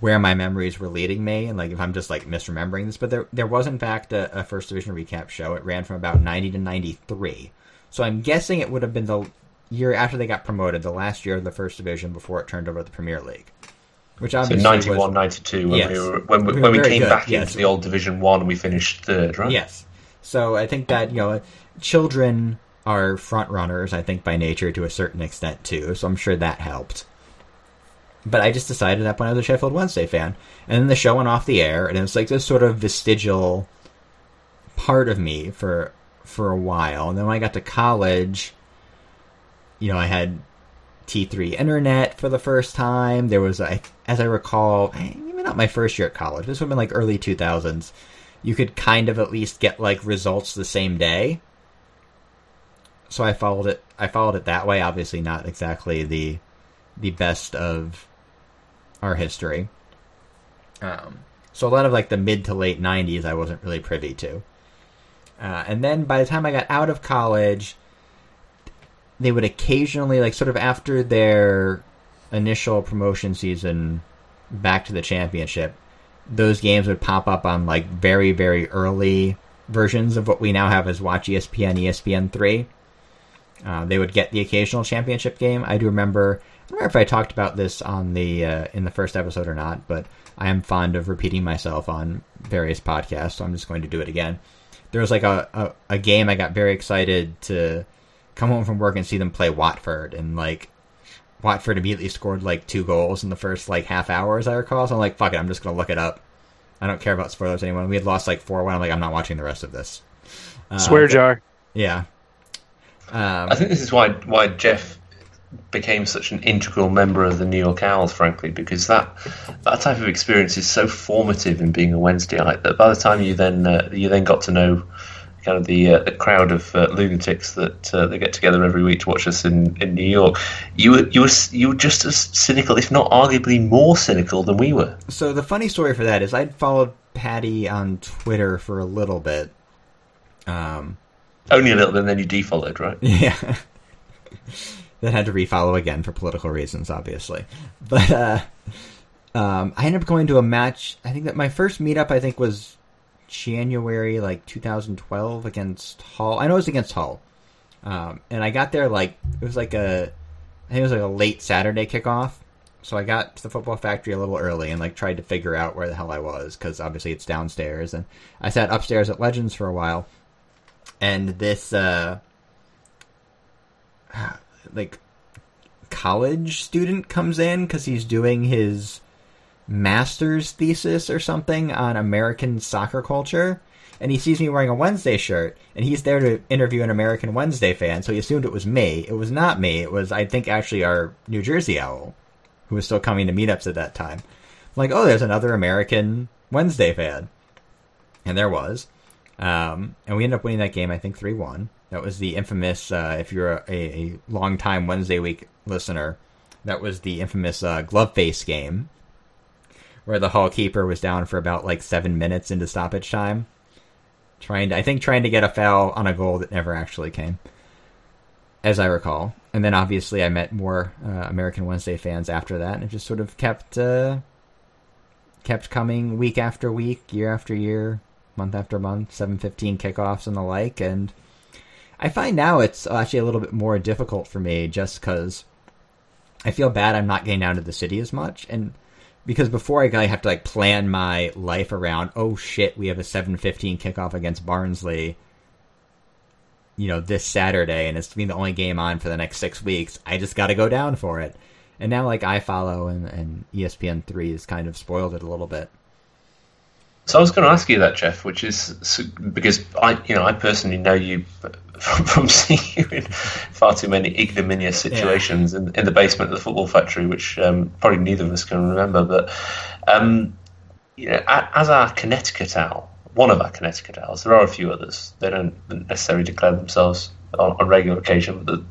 where my memories were leading me and like if I'm just like misremembering this. But there there was in fact a, a first division recap show. It ran from about ninety to ninety three. So I'm guessing it would have been the year after they got promoted, the last year of the first division before it turned over to the Premier League. Which So obviously 91, was, 92, when Yes. we were when we, We when we came good, back yes. into the old Division One, and we finished third, right? Yes. So I think that, you know, children are front runners, I think, by nature to a certain extent, too. So I'm sure that helped. But I just decided that when I was a Sheffield Wednesday fan. And then the show went off the air, and it was like this sort of vestigial part of me for for a while. And then when I got to college, you know, I had T3 internet for the first time. There was, a, as I recall, maybe not my first year at college. This would have been like early 2000s. You could kind of at least get like results the same day. So I followed it. I followed it that way. Obviously, not exactly the the best of our history. Um, so a lot of like the mid to late 90s, I wasn't really privy to. Uh, and then by the time I got out of college, they would occasionally, like, sort of after their initial promotion season back to the championship, those games would pop up on, like, very, very early versions of what we now have as Watch ESPN, ESPN 3. Uh, they would get the occasional championship game. I do remember. I don't remember if I talked about this on the uh, in the first episode or not, but I am fond of repeating myself on various podcasts, so I'm just going to do it again. There was like a, a, a game I got very excited to come home from work and see them play Watford, and like Watford immediately scored like two goals in the first like half hour, as I recall. So I'm like, fuck it, I'm just gonna look it up. I don't care about spoilers anymore. We had lost like four one. I'm like, I'm not watching the rest of this. Uh, Swear jar. Yeah. Um, I think this is why why Jeff became such an integral member of the New York Owls, frankly, because that that type of experience is so formative in being a Wednesdayite that by the time you then uh, you then got to know kind of the uh, the crowd of uh, lunatics that uh, they get together every week to watch us in, in New York, you were you were you were just as cynical, if not arguably more cynical than we were. So the funny story for that is I'd followed Patty on Twitter for a little bit. Um, Only a little bit, and then you defollowed, right? (laughs) yeah. then had to refollow again for political reasons, obviously. But uh, um, I ended up going to a match. I think that my first meetup, I think, was January like 2012 against Hull. I know it was against Hull, um, and I got there like it was like a, I think it was like a late Saturday kickoff. So I got to the football factory a little early and like tried to figure out where the hell I was because obviously it's downstairs. And I sat upstairs at Legends for a while, and this uh, (sighs) like college student comes in because he's doing his master's thesis or something on American soccer culture. And he sees me wearing a Wednesday shirt, and he's there to interview an American Wednesday fan, so he assumed it was me. It was not me. It was, I think, actually our New Jersey owl, who was still coming to meetups at that time. I'm like, oh, there's another American Wednesday fan. And there was. Um, and we ended up winning that game, I think, 3 1. That was the infamous, uh, if you're a, a, a long-time Wednesday week listener, that was the infamous uh, glove face game, where the Hull keeper was down for about like seven minutes into stoppage time, trying to I think trying to get a foul on a goal that never actually came, as I recall. And then obviously I met more uh, American Wednesday fans after that, and it just sort of kept uh, kept coming week after week, year after year, month after month, seven fifteen kickoffs and the like, and. I find now it's actually a little bit more difficult for me just because I feel bad I'm not getting down to the city as much, and because before I have to like plan my life around, oh shit, we have a 7:15 kickoff against Barnsley, you know, this Saturday, and it's being the only game on for the next six weeks. I just got to go down for it, and now like iFollow and, and ESPN three has kind of spoiled it a little bit. So I was going to ask you that, Jeff, which is because I, you know, I personally know you (laughs) from, from seeing you in far too many ignominious situations yeah. in, in, the basement of the football factory, which um, probably neither of us can remember. But um, you know, as our Connecticut owl, one of our Connecticut owls, there are a few others. They don't necessarily declare themselves on, on regular occasion, but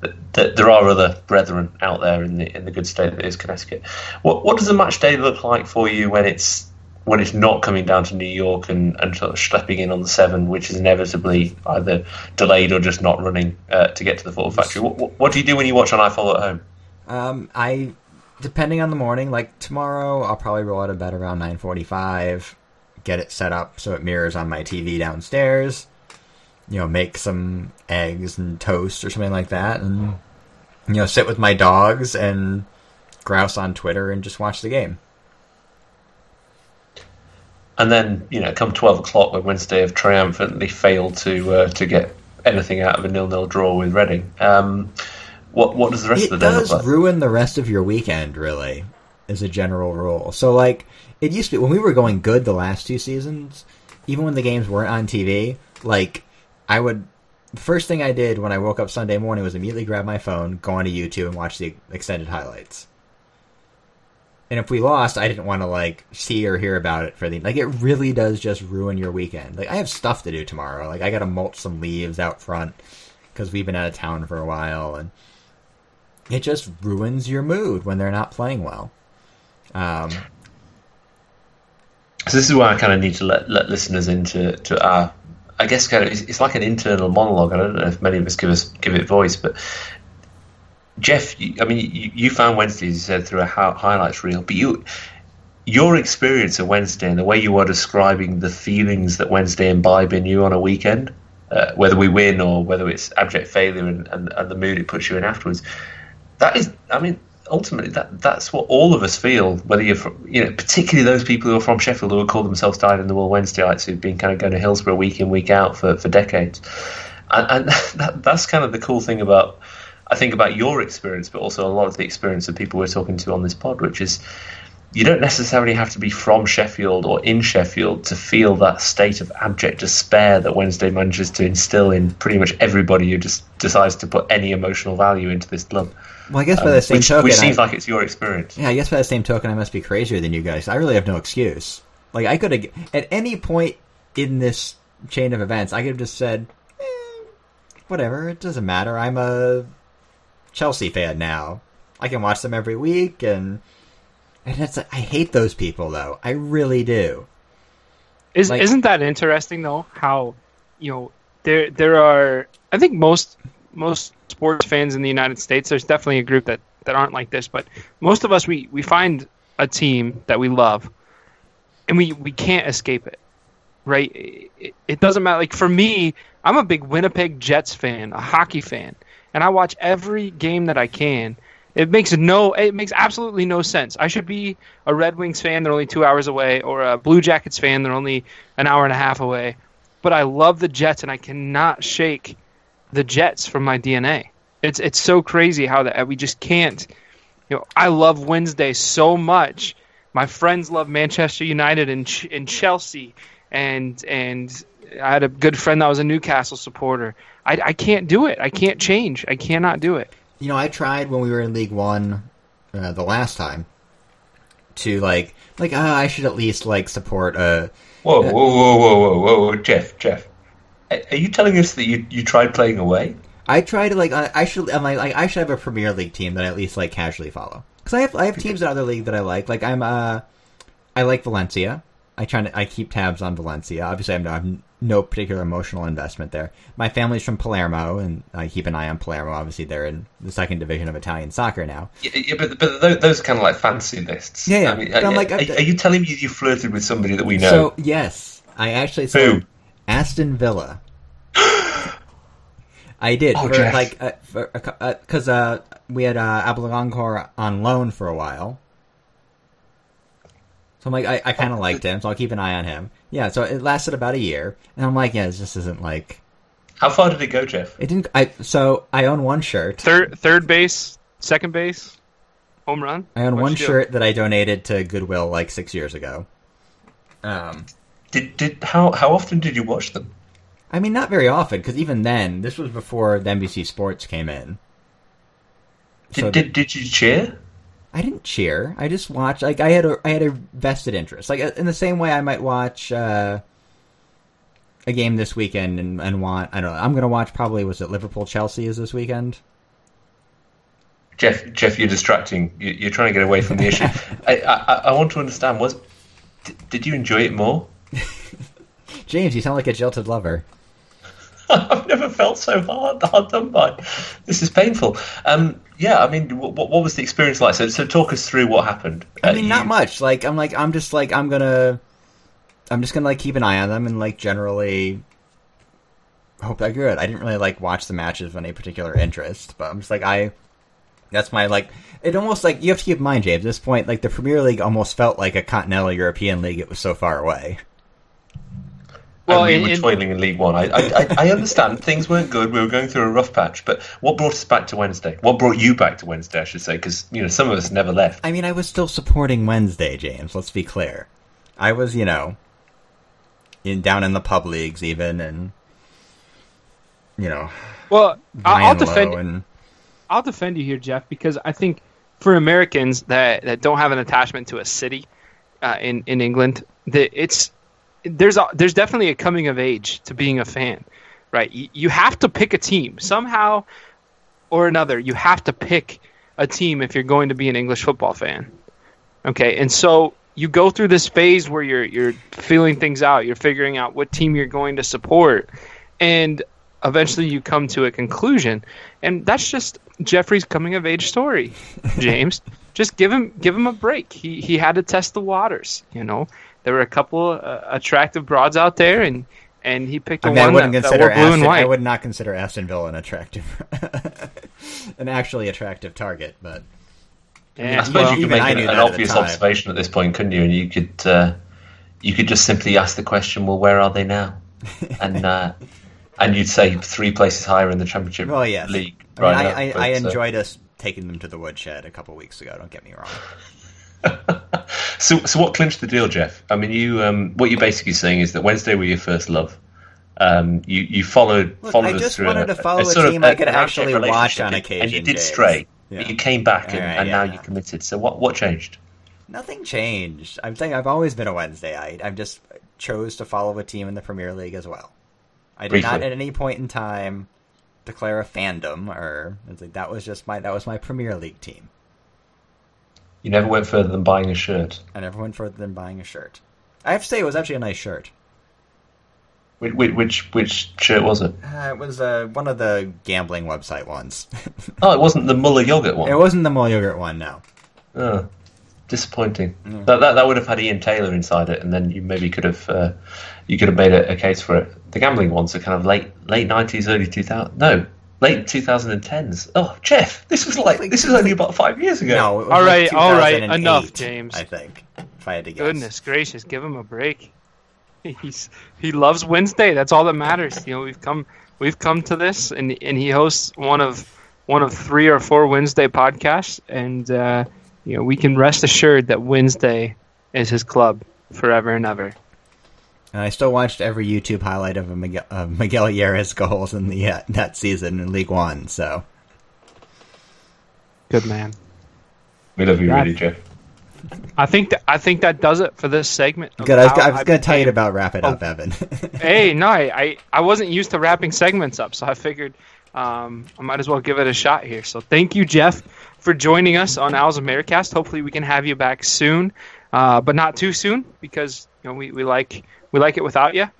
the, the, there are other brethren out there in the in the good state that is Connecticut. What what does a match day look like for you when it's when it's not coming down to New York and, and sort of schlepping in on the seven, which is inevitably either delayed or just not running uh, to get to the football factory. What, what, do you do when you watch on iFollow at home? Um, I, depending on the morning, like tomorrow, I'll probably roll out of bed around nine forty-five, get it set up so it mirrors on my TV downstairs. You know, make some eggs and toast or something like that, and you know, sit with my dogs and grouse on Twitter and just watch the game. And then, you know, come twelve o'clock when Wednesday have triumphantly failed to uh, to get anything out of a nil-nil draw with Reading. Um, what what does the rest it of the day look like? ruin the rest of your weekend, really, as a general rule. So, like, it used to be when we were going good the last two seasons, even when the games weren't on TV. Like, I would the first thing I did when I woke up Sunday morning was immediately grab my phone, go onto YouTube, and watch the extended highlights. And if we lost, I didn't want to like see or hear about it for the like. It really does just ruin your weekend. Like I have stuff to do tomorrow. Like I got to mulch some leaves out front because we've been out of town for a while, and it just ruins your mood when they're not playing well. Um, so this is why I kind of need to let let listeners into to our. I guess kind of it's, it's like an internal monologue. I don't know if many of us give us give it voice, but Jeff, I mean, you, you found Wednesday, as you said, through a highlights reel, but you, your experience of Wednesday and the way you are describing the feelings that Wednesday imbibe in you on a weekend, uh, whether we win or whether it's abject failure and, and, and, the mood it puts you in afterwards, that is, I mean, ultimately that that's what all of us feel. Whether you're from, you know, particularly those people who are from Sheffield who would call themselves dyed in the wool Wednesdayites who've been kind of going to Hillsborough week in week out for, for decades, and, and (laughs) that, that's kind of the cool thing about I think about your experience, but also a lot of the experience of people we're talking to on this pod, which is you don't necessarily have to be from Sheffield or in Sheffield to feel that state of abject despair that Wednesday manages to instill in pretty much everybody who just decides to put any emotional value into this club. Well, I guess by um, the same which, token, which seems I, like it's your experience. Yeah, I guess by the same token, I must be crazier than you guys. I really have no excuse. Like I could have at any point in this chain of events, I could have just said, eh, "Whatever, it doesn't matter. I'm a Chelsea fan now. I can watch them every week, and and it's I hate those people though. I really do. Is like, isn't that interesting though? How you know there there are I think most most sports fans in the United States. There's definitely a group that that aren't like this, but most of us we we find a team that we love, and we we can't escape it. Right? It, it doesn't matter. Like for me, I'm a big Winnipeg Jets fan, a hockey fan and I watch every game that I can. It makes no, it makes absolutely no sense. I should be a Red Wings fan; they're only two hours away, or a Blue Jackets fan; they're only an hour and a half away. But I love the Jets, and I cannot shake the Jets from my DNA. It's it's so crazy how that we just can't. You know, I love Wednesday so much. My friends love Manchester United and and Chelsea, and and I had a good friend that was a Newcastle supporter. I, I can't do it. I can't change. I cannot do it. You know, I tried when we were in League One uh, the last time to like like uh, I should at least like support a. Whoa, whoa, whoa, whoa, whoa, whoa, whoa, Jeff, Jeff, are you telling us that you you tried playing away? I try to like I, I should I'm like, like I should have a Premier League team that I at least like casually follow because I have I have teams in other league that I like. Like I'm uh I like Valencia. I try to I keep tabs on Valencia. Obviously, I'm, I'm no particular emotional investment there. My family's from Palermo, and I keep an eye on Palermo. Obviously, they're in the second division of Italian soccer now. Yeah, yeah but, but those, those are kind of like fancy lists. Yeah, yeah. I mean, I'm are, like, are, are you telling me you flirted with somebody that we know? So yes, I actually saw Who? Aston Villa. (gasps) I did Oh, for Jeff. like uh, for because uh, we had uh, Agbonlahor on loan for a while. So I'm like, I, I kind of liked him, so I'll keep an eye on him. Yeah, so it lasted about a year, and I'm like, yeah, this just isn't like How far did it go, Jeff? it didn't. I so I own one shirt. Third third base, second base, home run. I own What'd one you do? shirt that I donated to Goodwill like six years ago. Um, Did did how how often did you watch them? I mean, not very often, because even then, this was before the NBC Sports came in. Did So did, did you cheer? I didn't cheer. I just watched. Like I had a I had a vested interest. Like in the same way I might watch uh, a game this weekend and, and want. I don't know. I'm gonna watch probably was it Liverpool Chelsea is this weekend. Jeff, Jeff, you're distracting. You- You're trying to get away from the issue. (laughs) I, I, I want to understand. Was did you enjoy it more? (laughs) James, you sound like a jilted lover. (laughs) I've never felt so hard, hard done by. This is painful. Um, yeah, I mean, what, what was the experience like? So, so talk us through what happened. I Uh, mean, you- not much. Like I'm like I'm just like I'm gonna I'm just gonna like keep an eye on them and like generally hope they're good. I didn't really like watch the matches of any particular interest, but I'm just like I that's my like it almost like you have to keep in mind, James, at this point, like the Premier League almost felt like a continental European league, it was so far away. Well, and in- we were toiling in League One. I, I, I- I understand things weren't good. We were going through a rough patch. But what brought us back to Wednesday? What brought you back to Wednesday? I should say, because you know some of us never left. I mean I was still supporting Wednesday, James, let's be clear. I was, you know, in down in the pub leagues even and you know, Well, I'll, I'll lying defend. and I'll defend you here, Jeff, because I think for Americans that, that don't have an attachment to a city uh, in in England, that it's there's a, there's definitely a coming of age to being a fan, right? You, you have to pick a team somehow or another. You have to pick a team if you're going to be an English football fan. Okay, and so you go through this phase where you're you're feeling things out. You're figuring out what team you're going to support, and eventually you come to a conclusion. And that's just Jeffrey's coming of age story, (laughs) James. just give him give him a break. He he had to test the waters. You know, there were a couple uh, attractive broads out there, and and he picked I mean, I one wouldn't that, that consider wore blue Aston, and white. I would not consider Aston Villa an attractive, (laughs) an actually attractive target. But Yeah, I suppose well, you could make an, an that at the obvious observation at this point, couldn't you? And you could uh, you could just simply ask the question, "Well, where are they now?" (laughs) And uh, and you'd say three places higher in the Championship well, yes, League. I, mean, right I, now, I, but, I uh, enjoyed us taking them to the woodshed a couple weeks ago. Don't get me wrong. (laughs) So, so what clinched the deal, Jeff? I mean, you um, what you're basically saying is that Wednesday were your first love. Um, you you followed Look, followed I just through wanted a, to follow a sort of team I could actually watch on on and you did James. stray, Yeah. but you came back, and, Alright, and now yeah. you committed. So what what changed? Nothing changed. I'm saying I've always been a Wednesdayite. I've just chose to follow a team in the Premier League as well. I did not at any point in time declare a fandom or it's like that was just my that was my Premier League team. You never went further than buying a shirt. I never went further than buying a shirt. I have to say it was actually a nice shirt. Which which, which shirt was it? Uh, it was uh, one of the gambling website ones. (laughs) Oh, it wasn't the Muller yogurt one. it wasn't the Muller Yogurt one, no. Oh, disappointing. That, that that would have had Ian Taylor inside it, and then you maybe could have uh, you could have made a, a case for it. The gambling ones are kind of late late nineties, early two thousand. No, late two thousand and tens. Oh, Jeff, this was like like- this was only about five years ago. No, it was All like right, all right, enough, James. I think, if I had to guess. Goodness gracious, give him a break. (laughs) He's he loves Wednesday. That's all that matters. You know, we've come we've come to this, and and he hosts one of one of three or four Wednesday podcasts, and uh, you know we can rest assured that Wednesday is his club forever and ever. And I still watched every YouTube highlight of a Miguel, uh, Miguel Llera goals in the uh, that season in League One. So Good man. we love you, That- really, Jeff. I think that I think that does it for this segment. good. I was, I was going to tell you about wrap it Oh. up, Evan. (laughs) hey, no, I, I, I wasn't used to wrapping segments up, so I figured um, I might as well give it a shot here. So thank you, Jeff, for joining us on Owls Americast. Hopefully, we can have you back soon. uh, but not too soon because you know we, we like we like it without you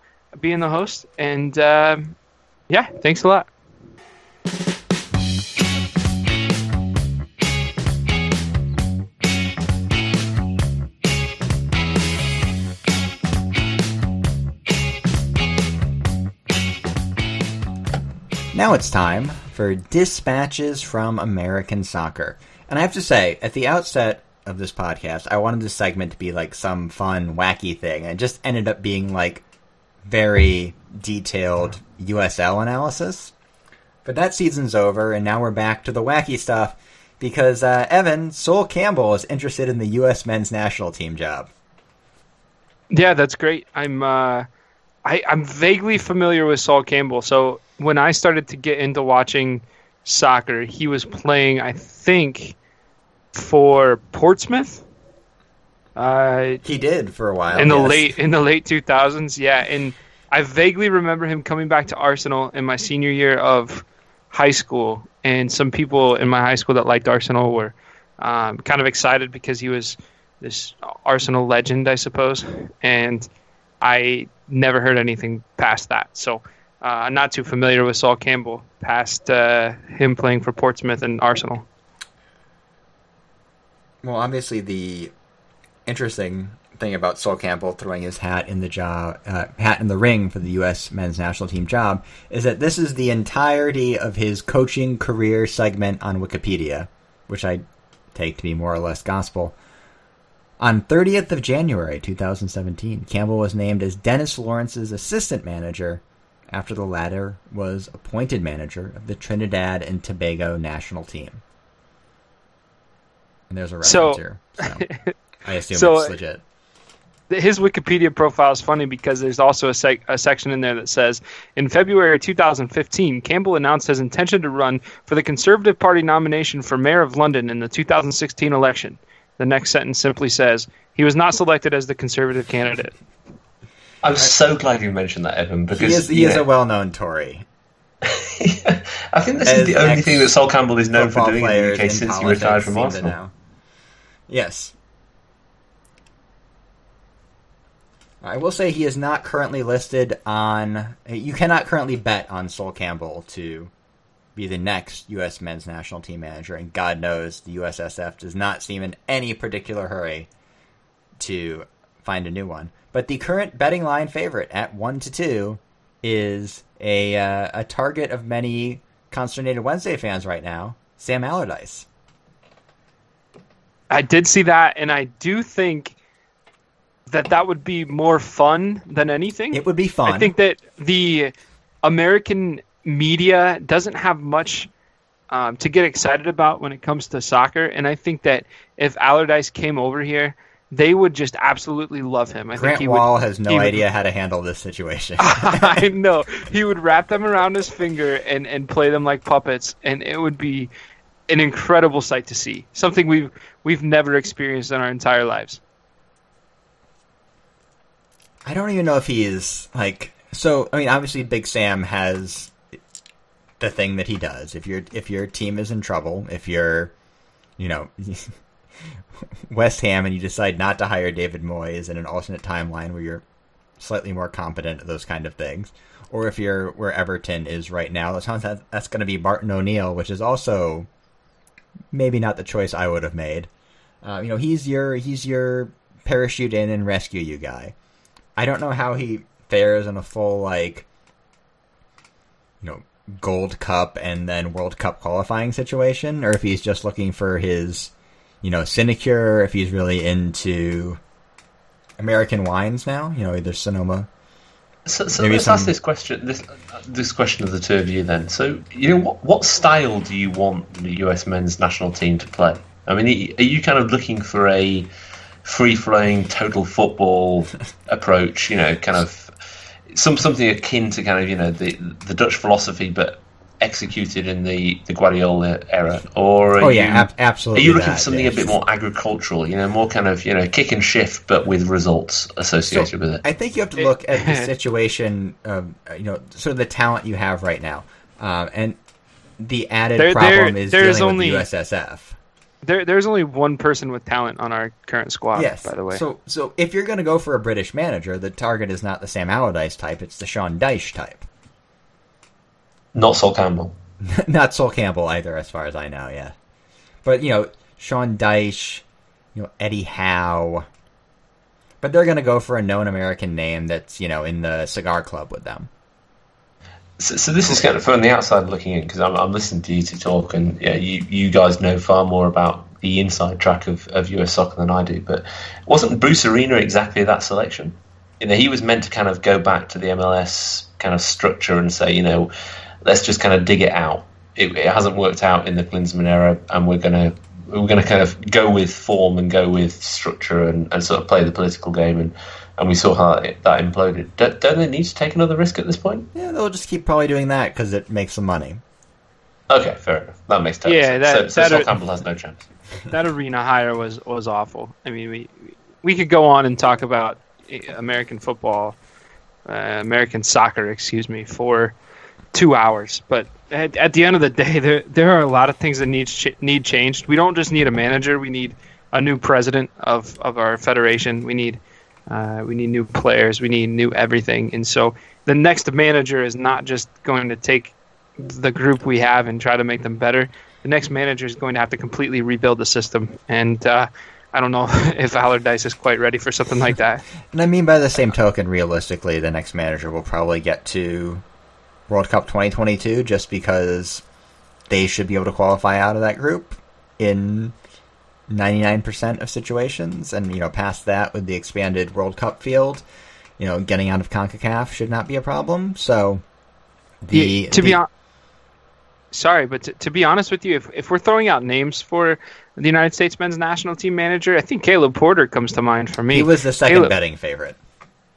being the host. And um yeah, thanks a lot. Now it's time for dispatches from American soccer. And I have to say, at the outset of this podcast, I wanted this segment to be like some fun, wacky thing, and just ended up being like very detailed USL analysis. But that season's over, and now we're back to the wacky stuff because uh, Evan Sol Campbell is interested in the U.S. men's national team job. Yeah, that's great. I'm uh, I, I'm vaguely familiar with Sol Campbell. So when I started to get into watching soccer, he was playing, I think, for Portsmouth. Uh, He did for a while in the yes. late in the late 2000s, yeah. And I vaguely remember him coming back to Arsenal in my senior year of high school, and some people in my high school that liked Arsenal were um, kind of excited because he was this Arsenal legend, I suppose. And I never heard anything past that, so uh, I'm not too familiar with Sol Campbell past uh, him playing for Portsmouth and Arsenal. Well, obviously, the interesting thing about Sol Campbell throwing his hat in the job, uh, hat in the ring for the U.S. men's national team job, is that this is the entirety of his coaching career segment on Wikipedia, which I take to be more or less gospel. On 30th of January 2017, Campbell was named as Dennis Lawrence's assistant manager after the latter was appointed manager of the Trinidad and Tobago national team. And there's a reference So- here. So (laughs) I assume So- it's legit. his Wikipedia profile is funny because there's also a, sec- a section in there that says in February 2015, Campbell announced his intention to run for the Conservative Party nomination for mayor of London in the 2016 election. The next sentence simply says he was not selected as the Conservative candidate. I'm so glad you mentioned that, Evan, because He is, he you is know, a well-known Tory. (laughs) I think this as is the only thing that Sol Campbell is known for doing in the players UK since he retired from seem to Arsenal. Yes. I will say he is not currently listed on. You cannot currently bet on Sol Campbell to be the next U.S. men's national team manager, and God knows the USSF does not seem in any particular hurry to find a new one. But the current betting line favorite at one to two is a uh, a target of many consternated Wednesday fans right now, Sam Allardyce. I did see that, and I do think that that would be more fun than anything. It would be fun. I think that the American media doesn't have much um, to get excited about when it comes to soccer, and I think that if Allardyce came over here, they would just absolutely love him. I Grant think he Wahl would, has no would- idea how to handle this situation. (laughs) I know he would wrap them around his finger and and play them like puppets, and it would be an incredible sight to see. Something we've we've never experienced in our entire lives. I don't even know if he is like so. I mean, obviously, Big Sam has the thing that he does. If your if your team is in trouble, if you're, you know, (laughs) West Ham and you decide not to hire David Moyes in an alternate timeline where you're slightly more competent at those kind of things, or if you're where Everton is right now, that's that's going to be Martin O'Neill, which is also maybe not the choice I would have made. Uh, you know, he's your he's your parachute in and rescue you guy. I don't know how he fares in a full like you know Gold Cup and then World Cup qualifying situation, or if he's just looking for his you know sinecure, if he's really into American wines now, you know either Sonoma. So, so let's some- ask this question. This this question of the two of you then. So, you know, what, what style do you want the US men's national team to play? I mean, are you kind of looking for a free flowing total football (laughs) approach? You know, kind of some something akin to kind of you know the the Dutch philosophy, but executed in the the Guardiola era, or Oh yeah, you, ab- are you looking that, for something yes. a bit more agricultural? You know, more kind of you know kick and shift, but with results associated with it. I think you have to look at the (laughs) situation of uh, you know sort of the talent you have right now, um, and the added There- problem there- is there's dealing only- with the USSF. There, there's only one person with talent on our current squad. Yes. By the way. So, so if you're going to go for a British manager, the target is not the Sam Allardyce type; it's the Sean Dyche type. Not Sol Campbell. (laughs) not Sol Campbell either, as far as I know. Yeah, but you know, Sean Dyche, you know, Eddie Howe. But they're going to go for a known American name that's you know in the cigar club with them. So, so this is kind of from the outside looking in because I'm, I'm listening to you to talk, and yeah, you you guys know far more about the inside track of, of US soccer than I do. But wasn't Bruce Arena exactly that selection? You know, he was meant to kind of go back to the MLS kind of structure and say, you know, let's just kind of dig it out. It, it hasn't worked out in the Klinsmann era, and we're gonna we're gonna kind of go with form and go with structure and, and sort of play the political game and and we saw how that, that imploded. Don't, don't they need to take another risk at this point? Yeah, they'll just keep probably doing that because it makes them money. Okay, fair enough. That makes total Yeah, sense. that- so, so that Sol Campbell has no chance. (laughs) that arena hire was was awful. I mean, we we could go on and talk about eh, American football, uh, American soccer, excuse me, for two hours. But at, at the end of the day, there there are a lot of things that need ch- need changed. We don't just need a manager; we need a new president of, of our federation. We need uh, we need new players. We need new everything. And so the next manager is not just going to take the group we have and try to make them better. The next manager is going to have to completely rebuild the system. And uh, I don't know (laughs) if Allardyce is quite ready for something like that. And I mean, by the same token, realistically, the next manager will probably get to World Cup 2022 just because they should be able to qualify out of that group in 99% of situations. And, you know, past that with the expanded World Cup field, you know, getting out of CONCACAF should not be a problem. So, the. Yeah, to be honest, sorry, but to, to be honest with you, if, if we're throwing out names for the United States men's national team manager, I think Caleb Porter comes to mind for me. he was the second Caleb- betting favorite.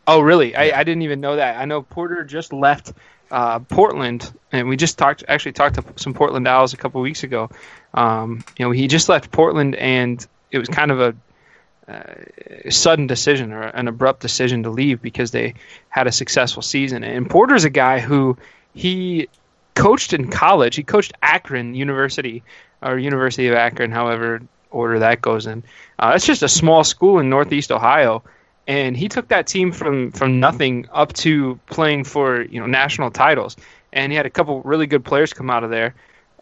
Oh, really? I, I didn't even know that. I know Porter just left uh, Portland, and we just talked actually talked to some Portland Owls a couple weeks ago. Um, you know, he just left Portland, and it was kind of a uh, sudden decision or an abrupt decision to leave because they had a successful season. And Porter's a guy who he coached in college. He coached Akron University or University of Akron, however order that goes in. Uh, it's just a small school in Northeast Ohio and he took that team from from nothing up to playing for you know national titles. And he had a couple really good players come out of there.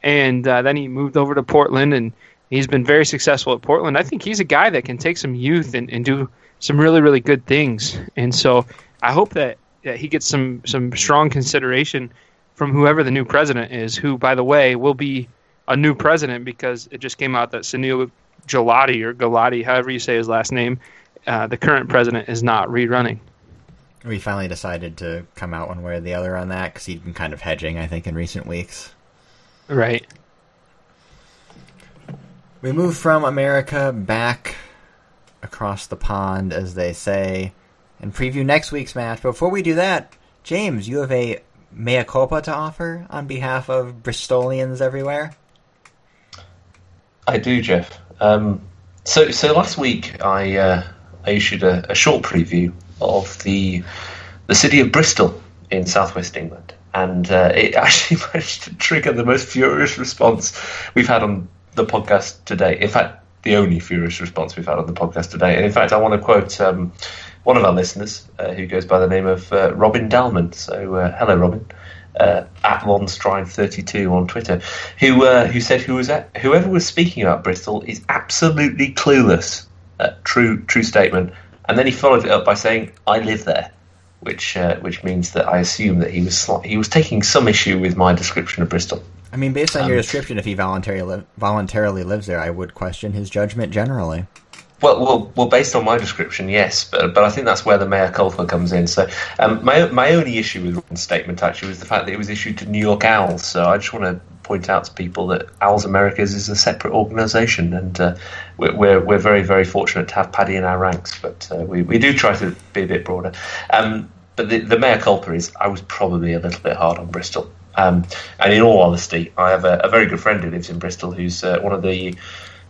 And uh, then he moved over to portland and he's been very successful at portland. I think he's a guy that can take some youth and, and do some really really good things. And so i hope that, that he gets some some strong consideration from whoever the new president is who by the way will be a new president because it just came out that Sunil Gulati or Galati, however you say his last name, uh, the current president is not rerunning. We finally decided to come out one way or the other on that because he'd been kind of hedging, I think, in recent weeks. Right. We move from America back across the pond, as they say, and preview next week's match. Before we do that, James, you have a mea culpa to offer on behalf of Bristolians everywhere. I do, Jeff. Um, so, so last week I uh, I issued a, a short preview of the the city of Bristol in southwest England, and uh, it (laughs) actually managed to trigger the most furious response we've had on the podcast today. In fact, the only furious response we've had on the podcast today. And in fact, I want to quote um, one of our listeners uh, who goes by the name of uh, Robin Dalman. So, uh, hello, Robin. Uh, at Lonstride32 on Twitter, who uh, who said who was at, whoever was speaking about Bristol is absolutely clueless. Uh, true true statement. And then he followed it up by saying, "I live there," which uh, which means that I assume that he was sli- he was taking some issue with my description of Bristol. I mean, based on your Um, description, if he voluntarily li- voluntarily lives there, I would question his judgment generally. Well, well, well. Based on my description, yes, but but I think that's where the mea culpa comes in. So, um, my my only issue with Robin's statement actually was the fact that it was issued to New York Owls. So I just want to point out to people that Owls Americast is a separate organisation, and uh, we're, we're very very fortunate to have Paddy in our ranks. But uh, we we do try to be a bit broader. Um, but the, the mea culpa is I was probably a little bit hard on Bristol. Um, and in all honesty, I have a, a very good friend who lives in Bristol, who's uh, one of the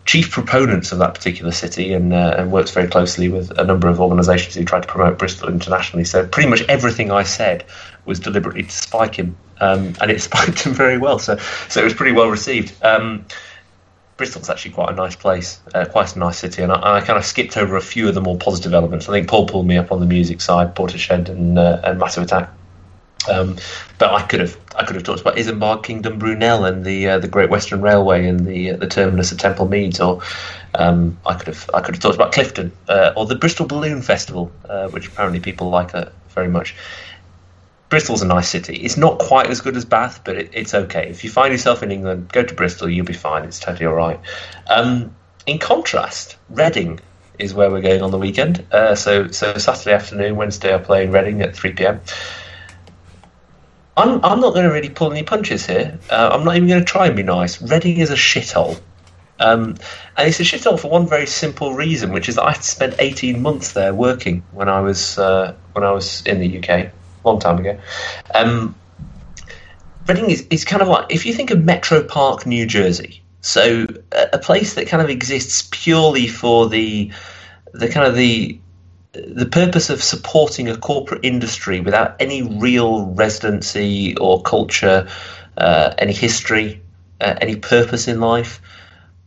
chief proponents of that particular city and, uh, and works very closely with a number of organisations who try to promote Bristol internationally. So pretty much everything I said was deliberately to spike him, um, and it spiked him very well. So so it was pretty well received. Um, Bristol's actually quite a nice place, uh, quite a nice city, and I, I, kind of skipped over a few of the more positive elements. I think Paul pulled me up on the music side, Portishead and, uh, and Massive Attack. Um, but I could have I could have talked about Isambard Kingdom Brunel and the uh, the Great Western Railway and the uh, the terminus of Temple Meads, or um, I could have I could have talked about Clifton uh, or the Bristol Balloon Festival, uh, which apparently people like very much. Bristol's a nice city. It's not quite as good as Bath, but it, it's okay. If you find yourself in England, go to Bristol. You'll be fine. It's totally all right. Um, in contrast, Reading is where we're going on the weekend. Uh, so, so Saturday afternoon, Wednesday, I'm playing Reading at 3 p.m. I'm, I'm not going to really pull any punches here. Uh, I'm not even going to try and be nice. Reading is a shithole. Um, and it's a shithole for one very simple reason, which is that I spent 18 months there working when I was uh, when I was in the UK long time ago. Um, Reading is, is kind of like if you think of Metropark, New Jersey, so a, a place that kind of exists purely for the the kind of the the purpose of supporting a corporate industry without any real residency or culture, uh, any history, uh, any purpose in life.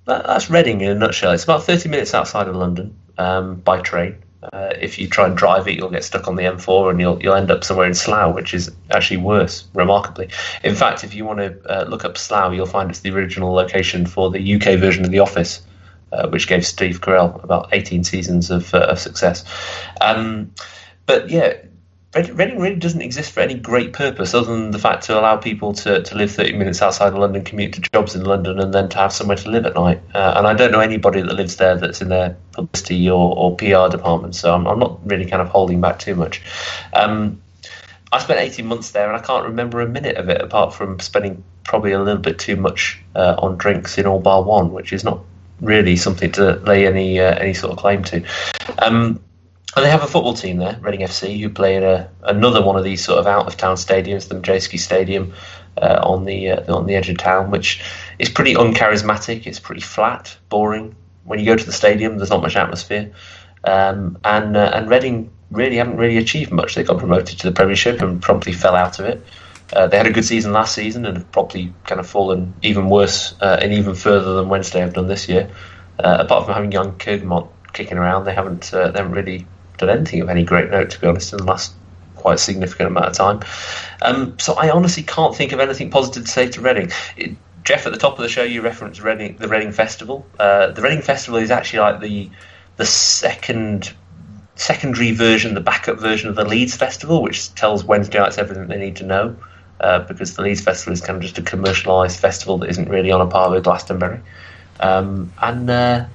That, that's Reading in a nutshell. It's about 30 minutes outside of London um, by train. Uh, if you try and drive it, you'll get stuck on the M4 and you'll you'll end up somewhere in Slough, which is actually worse, remarkably. In fact, if you want to uh, look up Slough, you'll find it's the original location for the UK version of The Office, uh, which gave Steve Carell about 18 seasons of, uh, of success. Um, but yeah, Reading really doesn't exist for any great purpose other than the fact to allow people to, to live 30 minutes outside of London, commute to jobs in London, and then to have somewhere to live at night. Uh, and I don't know anybody that lives there that's in their publicity or, or PR department, so I'm, I'm, not really kind of holding back too much. Um, I spent 18 months there, and I can't remember a minute of it apart from spending probably a little bit too much uh, on drinks in all bar one, which is not really something to lay any uh, any sort of claim to. Um, and they have a football team there, Reading FC, who play in a, another one of these sort of out of town stadiums, the Madejski Stadium, uh, on the uh, on the edge of town, which is pretty uncharismatic. It's pretty flat, boring. When you go to the stadium, there's not much atmosphere. Um, and uh, and Reading really haven't really achieved much. They got promoted to the Premiership and promptly fell out of it. Uh, they had a good season last season and have probably kind of fallen even worse uh, and even further than Wednesday have done this year. Uh, apart from having young Kermorgant kicking around, they haven't they haven't really done anything of any great note, to be honest, in the last quite significant amount of time. Um, so I honestly can't think of anything positive to say to Reading. It, Jeff, at the top of the show, you referenced Reading, the Reading Festival. Uh, the Reading Festival is actually like the the second secondary version, the backup version of the Leeds Festival, which tells Wednesdayites everything they need to know. Uh, because the Leeds Festival is kind of just a commercialised festival that isn't really on a par with Glastonbury. Um, and uh,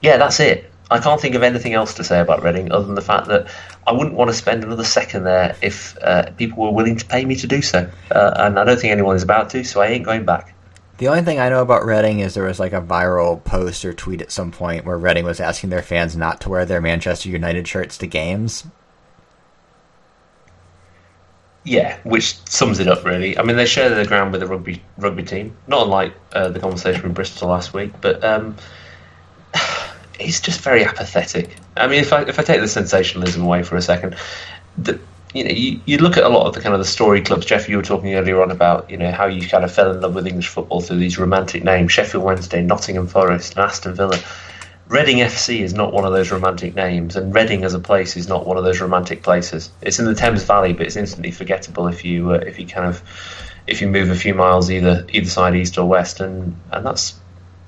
yeah, that's it. I can't think of anything else to say about Reading other than the fact that I wouldn't want to spend another second there if uh, people were willing to pay me to do so. Uh, and I don't think anyone is about to, so I ain't going back. The only thing I know about Reading is there was like a viral post or tweet at some point where Reading was asking their fans not to wear their Manchester United shirts to games. Yeah, which sums it up really. I mean, they share the ground with the rugby rugby team, not unlike uh, the conversation with Bristol last week, but. Um, he's just very apathetic. I mean, if I if I take the sensationalism away for a second, the, you know, you, you look at a lot of the kind of the story clubs. Jeff, you were talking earlier on about you know how you kind of fell in love with English football through these romantic names: Sheffield Wednesday, Nottingham Forest, and Aston Villa. Reading FC is not one of those romantic names, and Reading as a place is not one of those romantic places. It's in the Thames Valley, but it's instantly forgettable if you uh, if you kind of if you move a few miles either either side, east or west, and and that's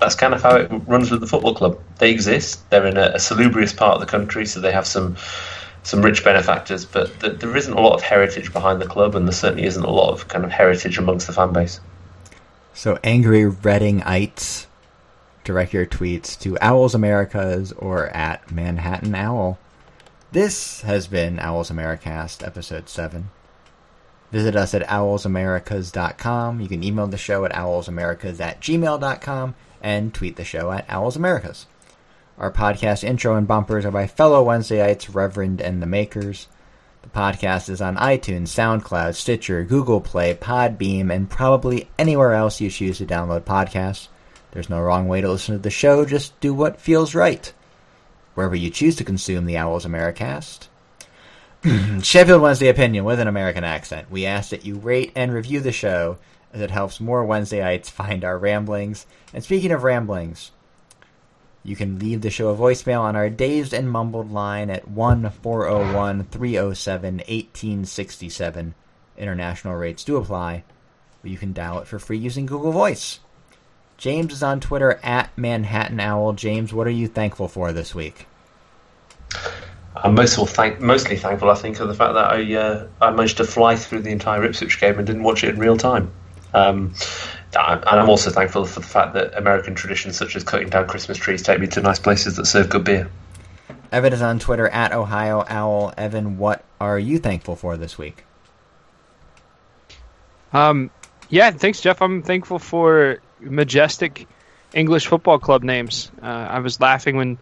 that's kind of how it runs with the football club. They exist. They're in a, a salubrious part of the country, so they have some some rich benefactors, but th- there isn't a lot of heritage behind the club, and there certainly isn't a lot of kind of heritage amongst the fan base. So, angry Readingites, direct your tweets to Owls Americast or at Manhattan Owl. This has been Owls Americast, episode 7. Visit us at owlsamericas.com. You can email the show at owlsamericas at gmail.com and tweet the show at owlsamericas. Our podcast intro and bumpers are by fellow Wednesdayites, Reverend and the Makers. The podcast is on iTunes, SoundCloud, Stitcher, Google Play, Podbean, and probably anywhere else you choose to download podcasts. There's no wrong way to listen to the show, just do what feels right. Wherever you choose to consume the Owls Americast. (clears throat) Sheffield Wednesday opinion with an American accent. We ask that you rate and review the show as it helps more Wednesdayites find our ramblings. And speaking of ramblings, you can leave the show a voicemail on our dazed and mumbled line at 1 401 307 1867. International rates do apply, but you can dial it for free using Google Voice. James is on Twitter at Manhattan Owl. James, what are you thankful for this week? I'm most thank- mostly thankful, I think, of the fact that I uh, I managed to fly through the entire Ipswich game and didn't watch it in real time. Um, and I'm also thankful for the fact that American traditions such as cutting down Christmas trees take me to nice places that serve good beer. Evan is on Twitter at Ohio Owl. Evan, what are you thankful for this week? Um, yeah, thanks, Jeff. I'm thankful for majestic English football club names. Uh, I was laughing when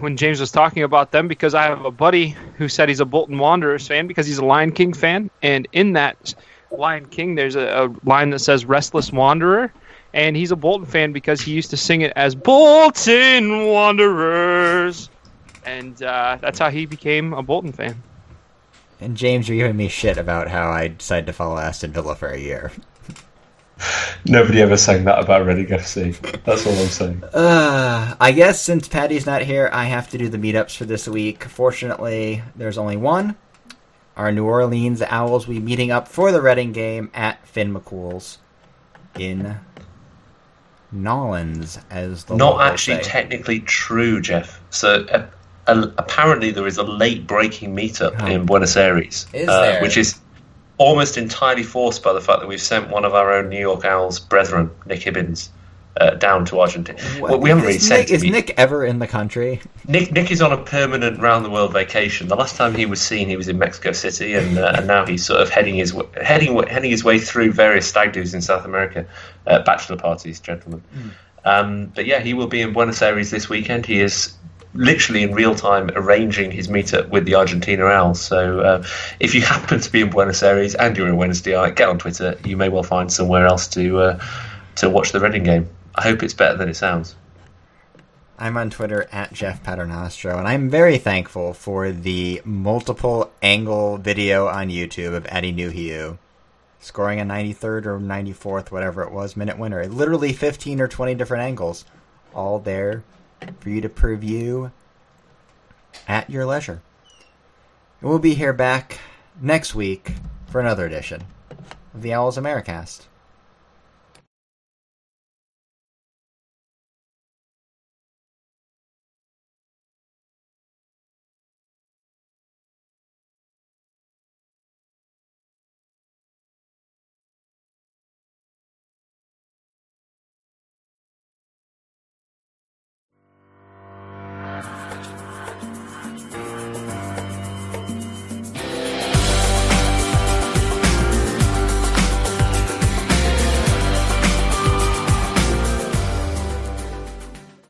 when James was talking about them because I have a buddy who said he's a Bolton Wanderers fan because he's a Lion King fan, and in that Lion King, there's a, a line that says "Restless Wanderer." And he's a Bolton fan because he used to sing it as Bolton Wanderers, and uh, that's how he became a Bolton fan. And James, you're giving me shit about how I decided to follow Aston Villa for a year. Nobody ever sang that about Reading FC. That's all I'm saying. Uh, I guess since Patty's not here, I have to do the meetups for this week. Fortunately, there's only one. Our New Orleans Owls will be meeting up for the Reading game at Finn McCool's in Nolans, as the Not actually say. technically true, Jeff. So uh, uh, apparently there is a late breaking meetup Oh. in Buenos Aires, Is uh, there? which is almost entirely forced by the fact that we've sent one of our own New York Owls brethren, Nick Hibbins, uh, down to Argentina. What- Well, we haven't really sent Nick, is. Nick ever in the country? Nick, Nick is on a permanent round the world vacation. The last time he was seen, he was in Mexico City, and uh, and now he's sort of heading his heading heading his way through various stag do's in South America, uh, bachelor parties, gentlemen. Um, but yeah, he will be in Buenos Aires this weekend. He is literally in real time arranging his meetup with the Argentina Owls. So uh, if you happen to be in Buenos Aires and you're a Wednesdayite, get on Twitter. You may well find somewhere else to uh, to watch the Reading game. I hope it's better than it sounds. I'm on Twitter at Jeff Paternostro, and I'm very thankful for the multiple angle video on YouTube of Atdhe Nuhiu scoring a 93rd or 94th, whatever it was, minute winner. Literally 15 or 20 different angles, all there for you to preview at your leisure. And we'll be here back next week for another edition of the Owls Americast.